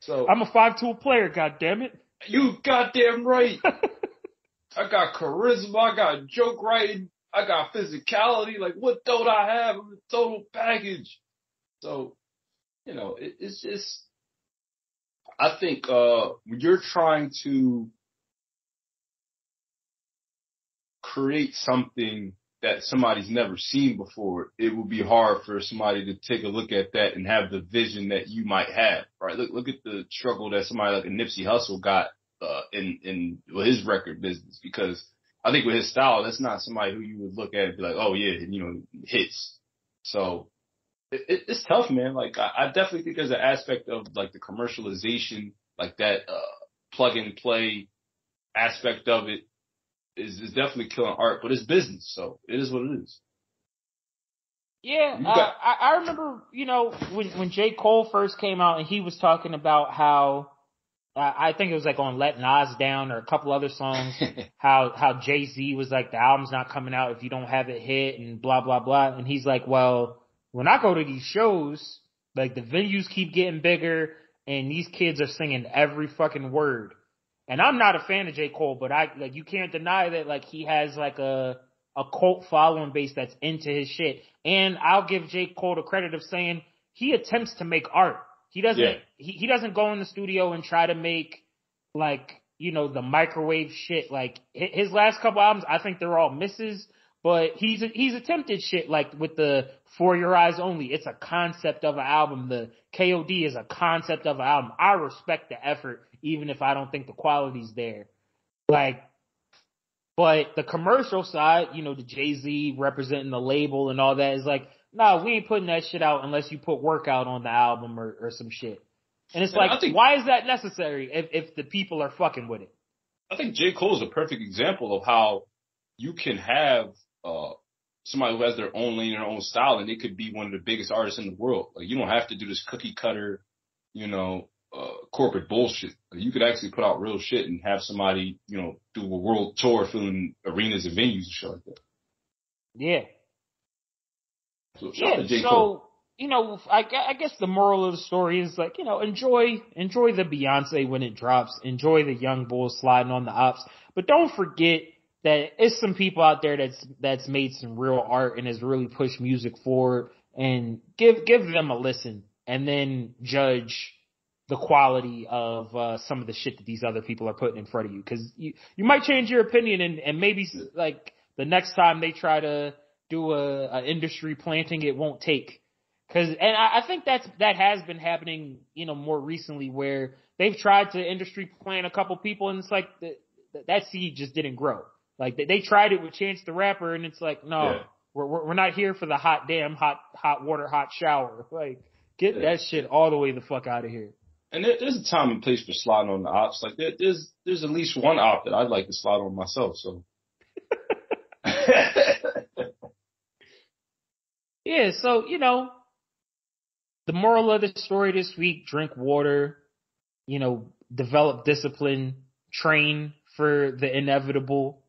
So I'm a five tool player, god damn it. You goddamn right. I got charisma, I got joke writing, I got physicality. Like, what don't I have? I'm a total package. So, you know, it, it's just, I think, uh, when you're trying to create something that somebody's never seen before, it would be hard for somebody to take a look at that and have the vision that you might have, right? Look, look at the struggle that somebody like a Nipsey Hussle got, uh, in, in well, his record business because I think with his style, that's not somebody who you would look at and be like, oh yeah, you know, hits. So it, it, it's tough, man. Like I, I definitely think there's an aspect of like the commercialization, like that, uh, plug and play aspect of it is, is definitely killing art, but it's business. So it is what it is. Yeah, You uh, I, I remember, you know, when when J. Cole first came out and he was talking about how uh, I think it was like on Let Nas Down or a couple other songs, how how Jay Z was like the album's not coming out if you don't have it hit and blah blah blah, and he's like, well, when I go to these shows, like the venues keep getting bigger and these kids are singing every fucking word. And I'm not a fan of J. Cole, but I like you can't deny that like he has like a a cult following base that's into his shit. And I'll give J. Cole the credit of saying he attempts to make art. He doesn't Yeah. he, he doesn't go in the studio and try to make like, you know, the microwave shit. Like his last couple albums, I think they're all misses, but he's he's attempted shit like with the 4 Your Eyez Only. It's a concept of an album. The KOD is a concept of an album. I respect the effort, even if I don't think the quality's there. Like, but the commercial side, you know, the Jay Z representing the label and all that is like, nah, we ain't putting that shit out unless you put workout on the album or, or some shit. And it's like, think- why is that necessary if, if the people are fucking with it? I think J. Cole is a perfect example of how you can have uh somebody who has their own lane their own style and they could be one of the biggest artists in the world. Like you don't have to do this cookie cutter, you know, uh corporate bullshit. Like, you could actually put out real shit and have somebody, you know, do a world tour filling arenas and venues and shit like that. Yeah. So Yeah. to J. Cole. So, you know, I, I guess the moral of the story is like, you know, enjoy, enjoy the Beyonce when it drops. Enjoy the young bulls sliding on the ops. But don't forget that it's some people out there that's, that's made some real art and has really pushed music forward and give, give them a listen and then judge the quality of uh, some of the shit that these other people are putting in front of you. Because you you might change your opinion and and maybe like the next time they try to do a, a industry planting it won't take. Because and I, I think that's that has been happening you know more recently where they've tried to industry plant a couple people and it's like the, that seed just didn't grow like they, they tried it with Chance the Rapper and it's like no Yeah. we're, we're we're not here for the hot damn hot hot water hot shower like get Yeah. that shit all the way the fuck out of here. And there, there's a time and place for sliding on the ops. Like there, there's there's at least one op that I'd like to slide on myself. So Yeah, so you know, the moral of the story this week: drink water, you know, develop discipline, train for the inevitable,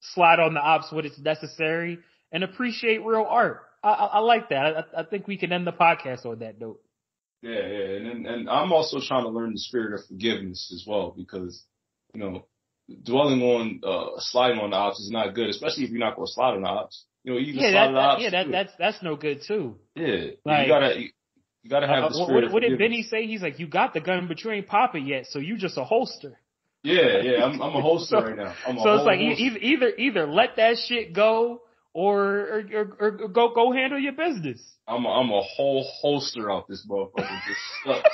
slide on the ops when it's necessary, and appreciate real art. I, I, I like that. I, I think we can end the podcast on that note. Yeah, yeah, and and- and I'm also trying to learn the spirit of forgiveness as well because you know dwelling on uh sliding on the ops is not good, especially if you're not going to slide on the ops. You know, you can Yeah, slide that, on the ops. yeah, that that's that's no good too. yeah. like- you gotta you, you gotta have Uh, the what, spirit what, what did. Benny say? He's like, you got the gun, but you ain't pop it yet, so you just a holster. Yeah, yeah. I'm I'm a holster So- right now. I'm a so it's like holster. either either either let that shit go or or, or, or go go handle your business. I'm a, I'm a whole holster out this motherfucker. Just stuck.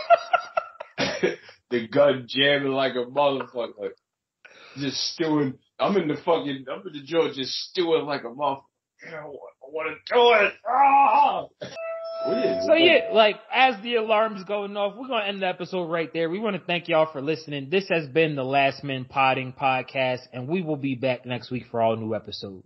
the gun jamming like a motherfucker. Just stewing. I'm in the fucking, I'm in the joint just stewing like a motherfucker. I want to do it. Ah! So yeah, like as the alarm's going off, we're gonna end the episode right there. We want to thank y'all for listening. This has been the Last Men Podding podcast, and we will be back next week for all new episode.